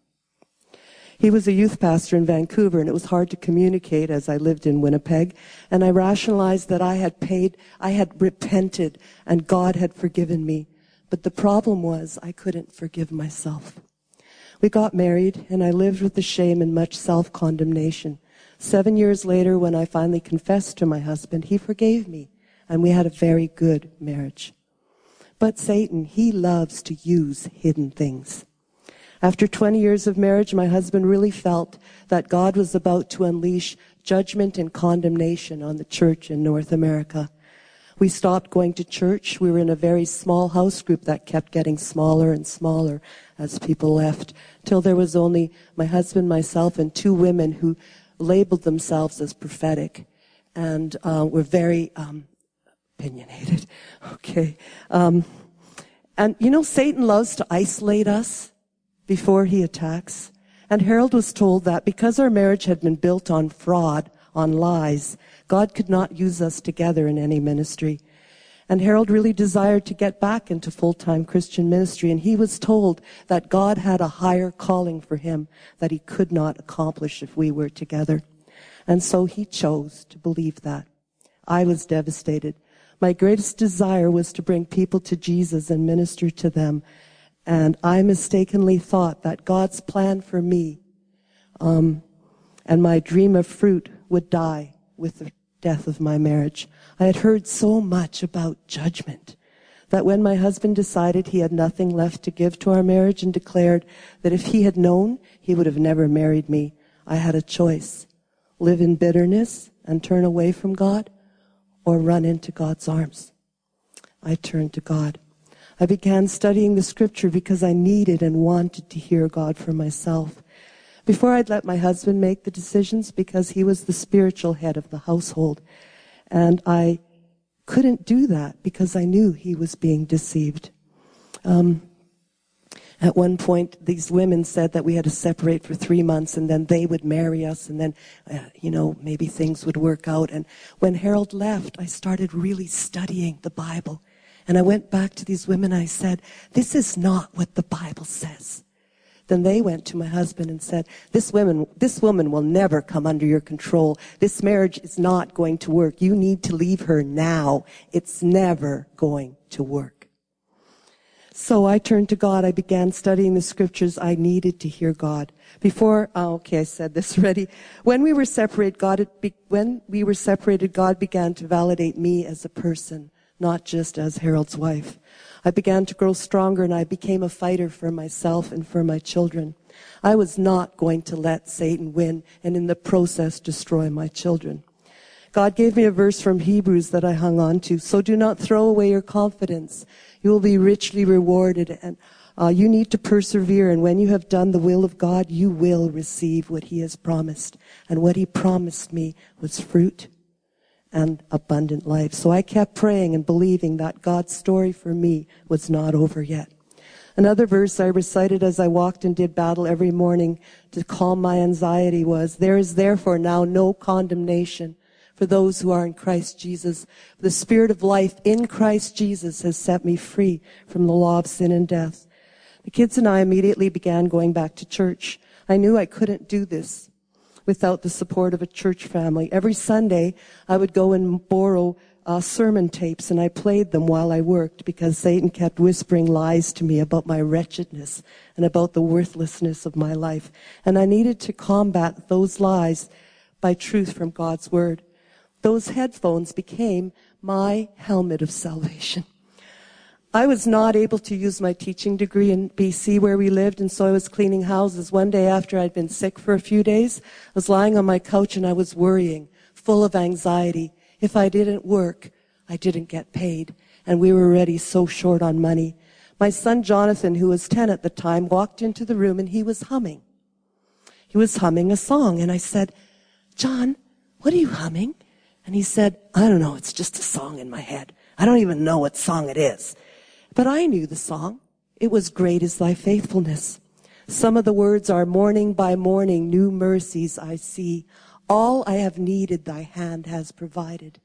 He was a youth pastor in Vancouver, and it was hard to communicate as I lived in Winnipeg. And I rationalized that I had paid, I had repented, and God had forgiven me. But the problem was I couldn't forgive myself. We got married, and I lived with the shame and much self condemnation. Seven years later, when I finally confessed to my husband, he forgave me, and we had a very good marriage. But Satan, he loves to use hidden things. After 20 years of marriage, my husband really felt that God was about to unleash judgment and condemnation on the church in North America. We stopped going to church. We were in a very small house group that kept getting smaller and smaller as people left, till there was only my husband, myself, and two women who labeled themselves as prophetic and uh, were very um, opinionated. Okay. Um, and you know, Satan loves to isolate us before he attacks. And Harold was told that because our marriage had been built on fraud, on lies, God could not use us together in any ministry. And Harold really desired to get back into full-time Christian ministry, and he was told that God had a higher calling for him that he could not accomplish if we were together. And so he chose to believe that. I was devastated. My greatest desire was to bring people to Jesus and minister to them. And I mistakenly thought that God's plan for me um, and my dream of fruit would die with the death of my marriage. I had heard so much about judgment that when my husband decided he had nothing left to give to our marriage and declared that if he had known, he would have never married me, I had a choice. Live in bitterness and turn away from God or run into God's arms. I turned to God. I began studying the scripture because I needed and wanted to hear God for myself. Before I'd let my husband make the decisions because he was the spiritual head of the household. And I couldn't do that because I knew he was being deceived. Um, at one point, these women said that we had to separate for three months and then they would marry us and then, uh, you know, maybe things would work out. And when Harold left, I started really studying the Bible. And I went back to these women. I said, this is not what the Bible says. Then they went to my husband and said, this woman, this woman will never come under your control. This marriage is not going to work. You need to leave her now. It's never going to work. So I turned to God. I began studying the scriptures. I needed to hear God. Before, oh, okay, I said this already. When we were separated, God, be, when we were separated, God began to validate me as a person not just as Harold's wife. I began to grow stronger and I became a fighter for myself and for my children. I was not going to let Satan win and in the process destroy my children. God gave me a verse from Hebrews that I hung on to. So do not throw away your confidence. You will be richly rewarded and uh, you need to persevere. And when you have done the will of God, you will receive what he has promised. And what he promised me was fruit and abundant life. So I kept praying and believing that God's story for me was not over yet. Another verse I recited as I walked and did battle every morning to calm my anxiety was, there is therefore now no condemnation for those who are in Christ Jesus. The spirit of life in Christ Jesus has set me free from the law of sin and death. The kids and I immediately began going back to church. I knew I couldn't do this without the support of a church family. Every Sunday, I would go and borrow uh, sermon tapes and I played them while I worked because Satan kept whispering lies to me about my wretchedness and about the worthlessness of my life. And I needed to combat those lies by truth from God's word. Those headphones became my helmet of salvation. I was not able to use my teaching degree in BC where we lived, and so I was cleaning houses. One day after I'd been sick for a few days, I was lying on my couch and I was worrying, full of anxiety. If I didn't work, I didn't get paid, and we were already so short on money. My son Jonathan, who was 10 at the time, walked into the room and he was humming. He was humming a song, and I said, John, what are you humming? And he said, I don't know, it's just a song in my head. I don't even know what song it is. But I knew the song. It was Great is Thy Faithfulness. Some of the words are morning by morning, new mercies I see. All I have needed thy hand has provided.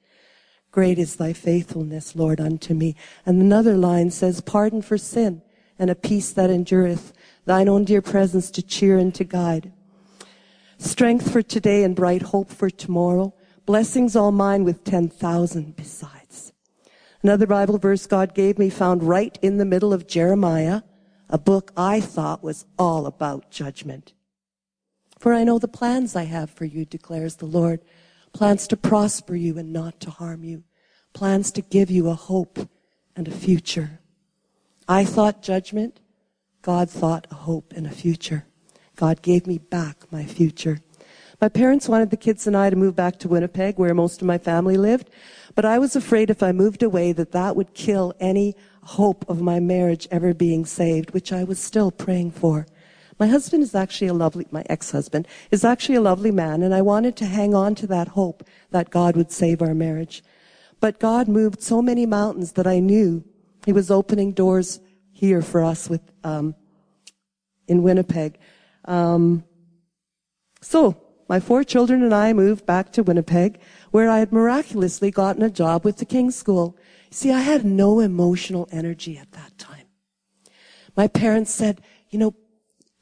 Great is thy faithfulness, Lord, unto me. And another line says, pardon for sin and a peace that endureth, thine own dear presence to cheer and to guide. Strength for today and bright hope for tomorrow. Blessings all mine with 10,000 besides. Another Bible verse God gave me found right in the middle of Jeremiah, a book I thought was all about judgment. For I know the plans I have for you, declares the Lord. Plans to prosper you and not to harm you. Plans to give you a hope and a future. I thought judgment. God thought a hope and a future. God gave me back my future. My parents wanted the kids and I to move back to Winnipeg, where most of my family lived. But I was afraid if I moved away that that would kill any hope of my marriage ever being saved, which I was still praying for. My husband is actually a lovely, my ex-husband is actually a lovely man, and I wanted to hang on to that hope that God would save our marriage. But God moved so many mountains that I knew He was opening doors here for us with, um, in Winnipeg. Um, so my four children and I moved back to Winnipeg, where I had miraculously gotten a job with the King's School. See, I had no emotional energy at that time. My parents said, you know,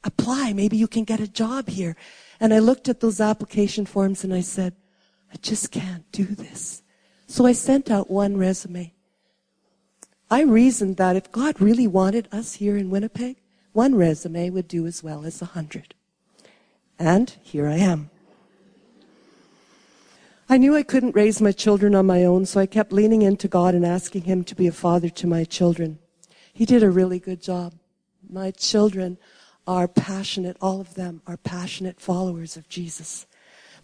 apply. Maybe you can get a job here. And I looked at those application forms and I said, I just can't do this. So I sent out one resume. I reasoned that if God really wanted us here in Winnipeg, one resume would do as well as a hundred. And here I am. I knew I couldn't raise my children on my own, so I kept leaning into God and asking Him to be a father to my children. He did a really good job. My children are passionate, all of them are passionate followers of Jesus.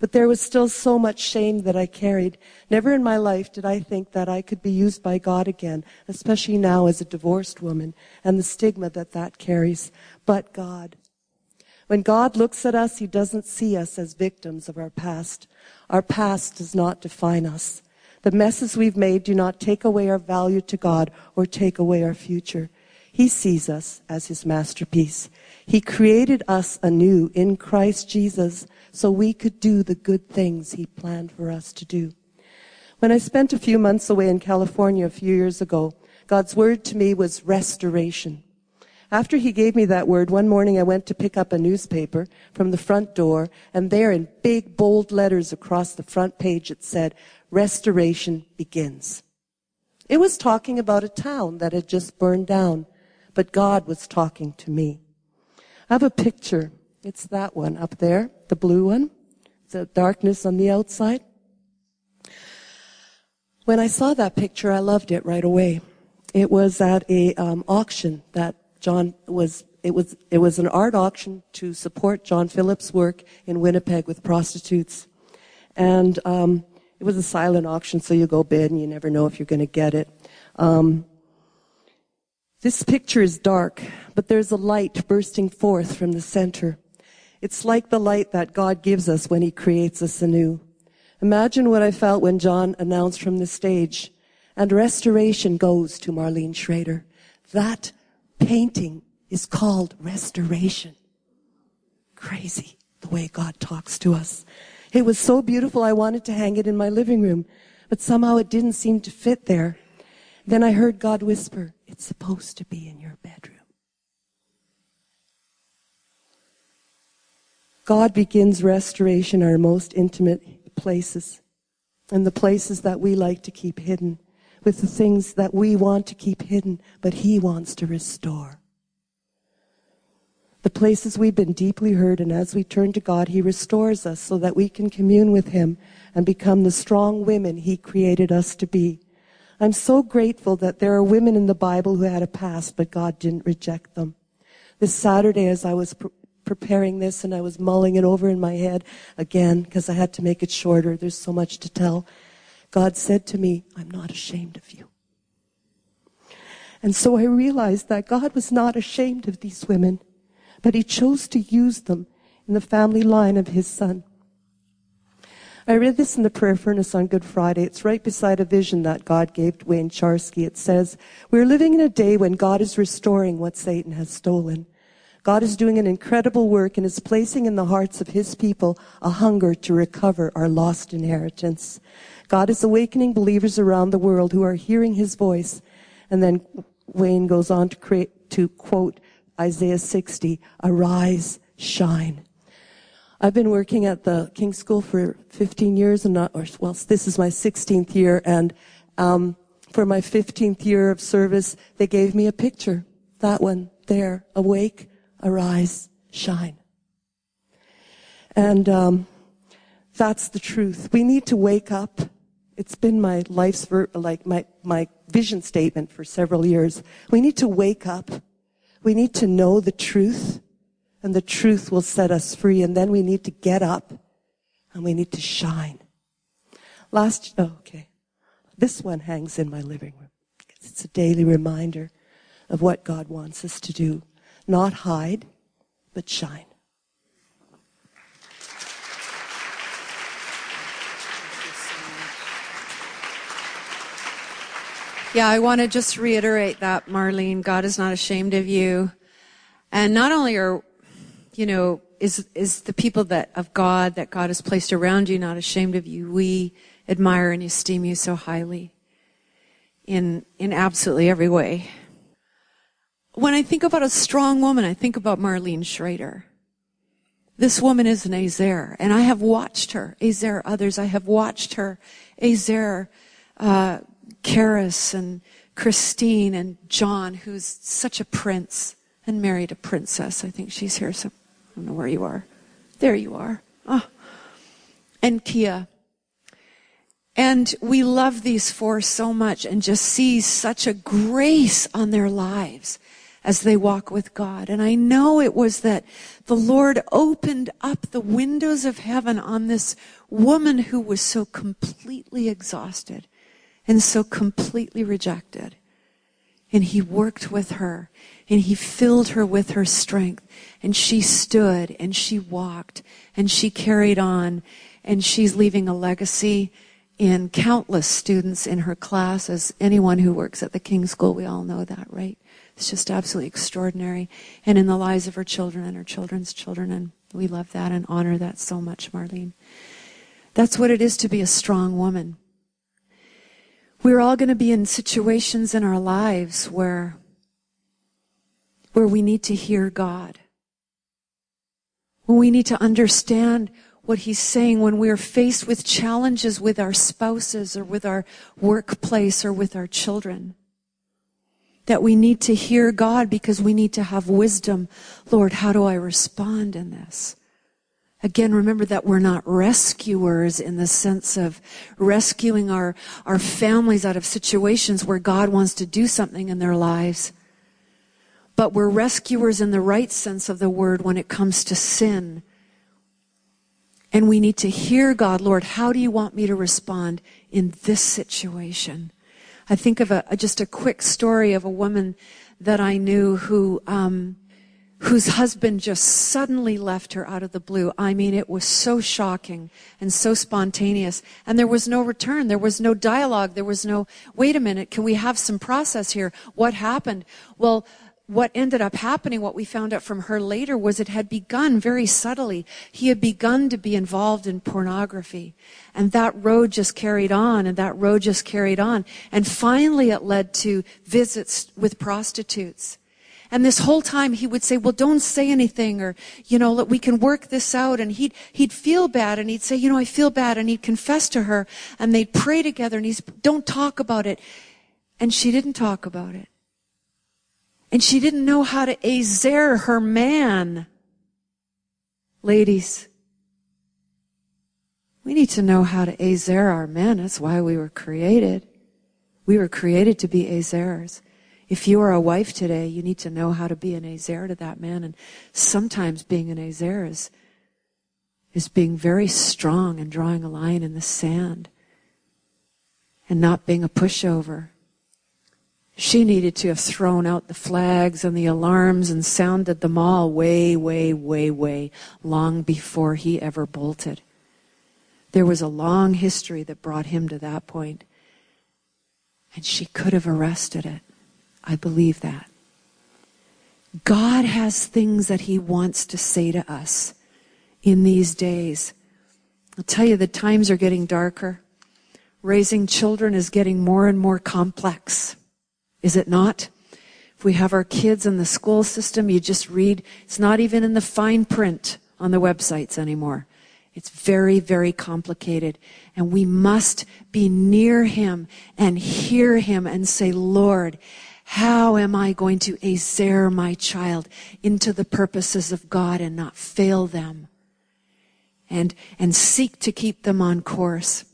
But there was still so much shame that I carried. Never in my life did I think that I could be used by God again, especially now as a divorced woman and the stigma that that carries. But God. When God looks at us, He doesn't see us as victims of our past. Our past does not define us. The messes we've made do not take away our value to God or take away our future. He sees us as His masterpiece. He created us anew in Christ Jesus so we could do the good things He planned for us to do. When I spent a few months away in California a few years ago, God's word to me was restoration. After he gave me that word, one morning I went to pick up a newspaper from the front door, and there in big bold letters across the front page it said, Restoration begins. It was talking about a town that had just burned down, but God was talking to me. I have a picture. It's that one up there, the blue one. The darkness on the outside. When I saw that picture, I loved it right away. It was at a um, auction that John was it was it was an art auction to support John Phillips' work in Winnipeg with prostitutes, and um, it was a silent auction, so you go bid and you never know if you're going to get it. Um, this picture is dark, but there's a light bursting forth from the center. It's like the light that God gives us when He creates us anew. Imagine what I felt when John announced from the stage, and restoration goes to Marlene Schrader. That painting is called restoration. Crazy the way God talks to us. It was so beautiful, I wanted to hang it in my living room, but somehow it didn't seem to fit there. Then I heard God whisper, It's supposed to be in your bedroom. God begins restoration our most intimate places and the places that we like to keep hidden with the things that we want to keep hidden, but He wants to restore. The places we've been deeply hurt, and as we turn to God, He restores us so that we can commune with Him and become the strong women He created us to be. I'm so grateful that there are women in the Bible who had a past, but God didn't reject them. This Saturday, as I was pre- preparing this and I was mulling it over in my head again, because I had to make it shorter, there's so much to tell. God said to me, I'm not ashamed of you. And so I realized that God was not ashamed of these women, but He chose to use them in the family line of His Son. I read this in the prayer furnace on Good Friday. It's right beside a vision that God gave Wayne Charsky. It says, We're living in a day when God is restoring what Satan has stolen. God is doing an incredible work and is placing in the hearts of his people a hunger to recover our lost inheritance. God is awakening believers around the world who are hearing his voice. And then Wayne goes on to create, to quote Isaiah 60, arise, shine. I've been working at the King School for 15 years and not, or, well, this is my 16th year and, um, for my 15th year of service, they gave me a picture. That one there, awake, arise, shine. And, um, that's the truth. We need to wake up it's been my life's, ver- like my, my vision statement for several years. We need to wake up. We need to know the truth and the truth will set us free. And then we need to get up and we need to shine. Last, oh, okay. This one hangs in my living room. It's a daily reminder of what God wants us to do. Not hide, but shine. Yeah, I want to just reiterate that, Marlene. God is not ashamed of you. And not only are, you know, is, is the people that, of God that God has placed around you not ashamed of you. We admire and esteem you so highly in, in absolutely every way. When I think about a strong woman, I think about Marlene Schrader. This woman is an Ezer, and I have watched her, Ezer, others, I have watched her, Ezer, uh, Karis and Christine and John, who's such a prince and married a princess. I think she's here. So I don't know where you are. There you are. Oh. And Kia. And we love these four so much and just see such a grace on their lives as they walk with God. And I know it was that the Lord opened up the windows of heaven on this woman who was so completely exhausted and so completely rejected. And he worked with her and he filled her with her strength and she stood and she walked and she carried on and she's leaving a legacy in countless students in her class as anyone who works at the King School. We all know that, right? It's just absolutely extraordinary. And in the lives of her children and her children's children. And we love that and honor that so much, Marlene. That's what it is to be a strong woman. We're all going to be in situations in our lives where, where we need to hear God. When we need to understand what he's saying when we're faced with challenges with our spouses or with our workplace or with our children. That we need to hear God because we need to have wisdom. Lord, how do I respond in this? Again, remember that we're not rescuers in the sense of rescuing our, our families out of situations where God wants to do something in their lives. But we're rescuers in the right sense of the word when it comes to sin. And we need to hear God, Lord, how do you want me to respond in this situation? I think of a, just a quick story of a woman that I knew who, um, whose husband just suddenly left her out of the blue. I mean, it was so shocking and so spontaneous. And there was no return. There was no dialogue. There was no, wait a minute, can we have some process here? What happened? Well, what ended up happening, what we found out from her later, was it had begun very subtly. He had begun to be involved in pornography. And that road just carried on, and that road just carried on. And finally it led to visits with prostitutes. And this whole time he would say, well, don't say anything or, you know, we can work this out. And he'd, he'd feel bad and he'd say, you know, I feel bad. And he'd confess to her and they'd pray together and he's, don't talk about it. And she didn't talk about it. And she didn't know how to ezer her man. Ladies, we need to know how to ezer our men. That's why we were created. We were created to be ezers. If you are a wife today, you need to know how to be an ezer to that man. And sometimes being an ezer is, is being very strong and drawing a line in the sand and not being a pushover. She needed to have thrown out the flags and the alarms and sounded them all way, way, way, way long before he ever bolted. There was a long history that brought him to that point, and she could have arrested it. I believe that. God has things that He wants to say to us in these days. I'll tell you, the times are getting darker. Raising children is getting more and more complex. Is it not? If we have our kids in the school system, you just read, it's not even in the fine print on the websites anymore. It's very, very complicated. And we must be near Him and hear Him and say, Lord, how am I going to ezer my child into the purposes of God and not fail them? And, and seek to keep them on course.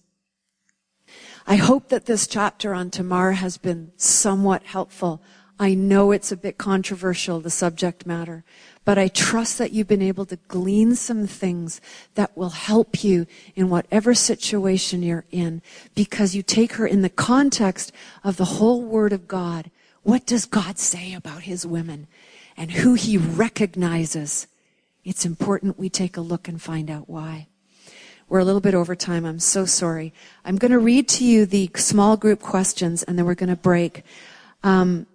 I hope that this chapter on Tamar has been somewhat helpful. I know it's a bit controversial, the subject matter, but I trust that you've been able to glean some things that will help you in whatever situation you're in because you take her in the context of the whole Word of God what does God say about his women and who he recognizes? It's important we take a look and find out why. We're a little bit over time. I'm so sorry. I'm going to read to you the small group questions and then we're going to break. Um,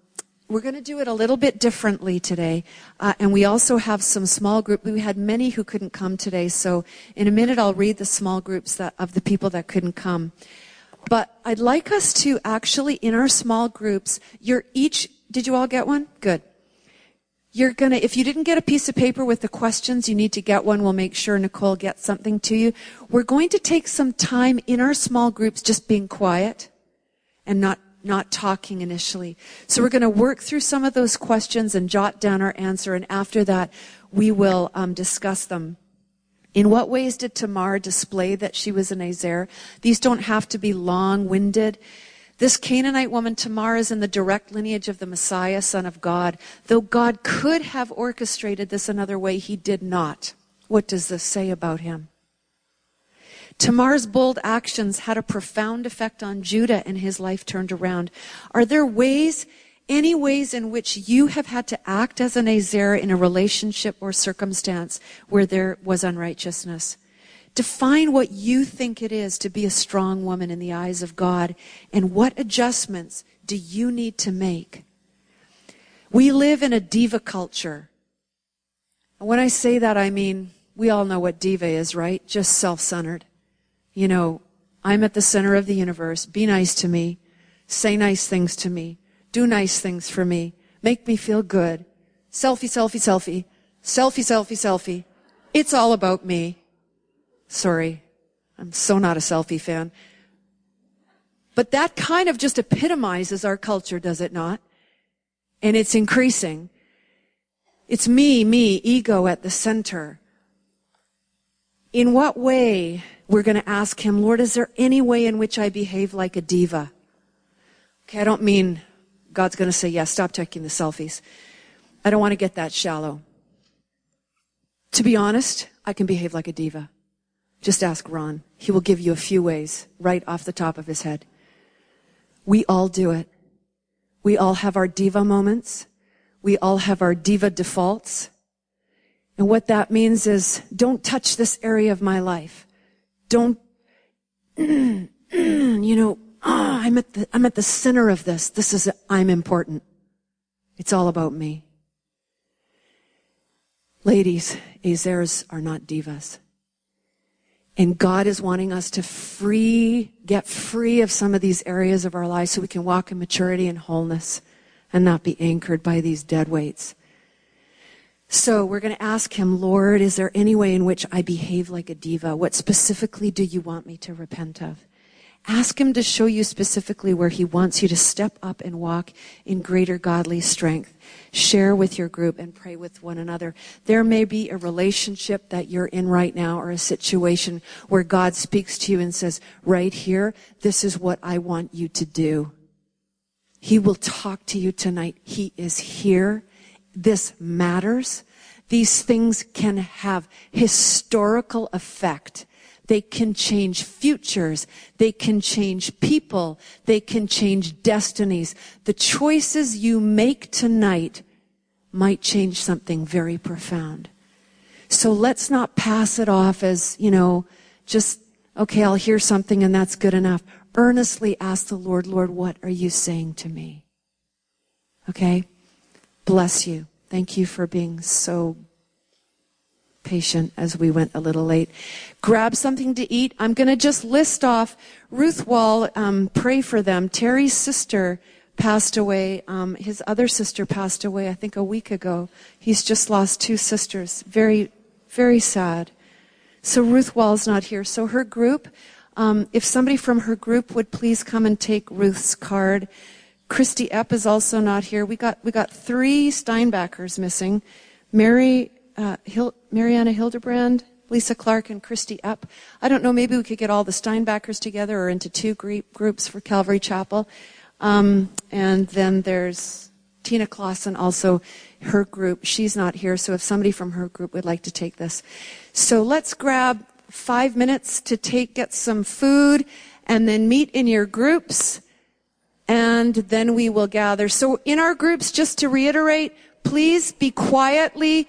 we're going to do it a little bit differently today. Uh, and we also have some small group. We had many who couldn't come today. So in a minute, I'll read the small groups that, of the people that couldn't come. But I'd like us to actually, in our small groups, you're each, did you all get one? Good. You're gonna, if you didn't get a piece of paper with the questions, you need to get one. We'll make sure Nicole gets something to you. We're going to take some time in our small groups just being quiet and not not talking initially. So we're going to work through some of those questions and jot down our answer, and after that, we will um, discuss them. In what ways did Tamar display that she was an Ezer? These don't have to be long winded. This Canaanite woman, Tamar, is in the direct lineage of the Messiah, Son of God. Though God could have orchestrated this another way, he did not. What does this say about him? Tamar's bold actions had a profound effect on Judah and his life turned around. Are there ways any ways in which you have had to act as an Ezer in a relationship or circumstance where there was unrighteousness. Define what you think it is to be a strong woman in the eyes of God and what adjustments do you need to make. We live in a diva culture. And when I say that, I mean, we all know what diva is, right? Just self-centered. You know, I'm at the center of the universe. Be nice to me. Say nice things to me do nice things for me, make me feel good. Selfie, selfie, selfie, selfie, selfie, selfie. It's all about me. Sorry. I'm so not a selfie fan. But that kind of just epitomizes our culture, does it not? And it's increasing. It's me, me, ego at the center. In what way, we're going to ask him, Lord, is there any way in which I behave like a diva? Okay, I don't mean God's going to say, yes, stop taking the selfies. I don't want to get that shallow. To be honest, I can behave like a diva. Just ask Ron. He will give you a few ways right off the top of his head. We all do it. We all have our diva moments. We all have our diva defaults. And what that means is don't touch this area of my life. Don't, you know, oh, I'm at the, I'm at the center of this. This is, I'm important. It's all about me. Ladies, Ezers are not divas. And God is wanting us to free, get free of some of these areas of our lives so we can walk in maturity and wholeness. and not be anchored by these dead weights. So we're going to ask him, Lord, is there any way in which I behave like a diva? What specifically do you want me to repent of? Ask him to show you specifically where he wants you to step up and walk in greater godly strength. Share with your group and pray with one another. There may be a relationship that you're in right now or a situation where God speaks to you and says, right here, this is what I want you to do. He will talk to you tonight. He is here. This matters. These things can have historical effect they can change futures. They can change people. They can change destinies. The choices you make tonight might change something very profound. So let's not pass it off as, you know, just, okay, I'll hear something and that's good enough. Earnestly ask the Lord, Lord, what are you saying to me? Okay? Bless you. Thank you for being so patient as we went a little late. Grab something to eat. I'm going to just list off Ruth Wall, um, pray for them. Terry's sister passed away. Um, his other sister passed away, I think, a week ago. He's just lost two sisters. Very, very sad. So Ruth Wall's not here. So her group, um, if somebody from her group would please come and take Ruth's card. Christy Epp is also not here. We got we got three Steinbachers missing. Mary uh, Mariana Hildebrand, Lisa Clark, and Christy Epp. I don't know, maybe we could get all the Steinbachers together or into two groups for Calvary Chapel. Um, and then there's Tina Clausen, also her group. She's not here, so if somebody from her group would like to take this. So let's grab five minutes to take, get some food, and then meet in your groups, and then we will gather. So in our groups, just to reiterate, please be quietly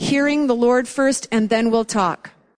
hearing the Lord first, and then we'll talk.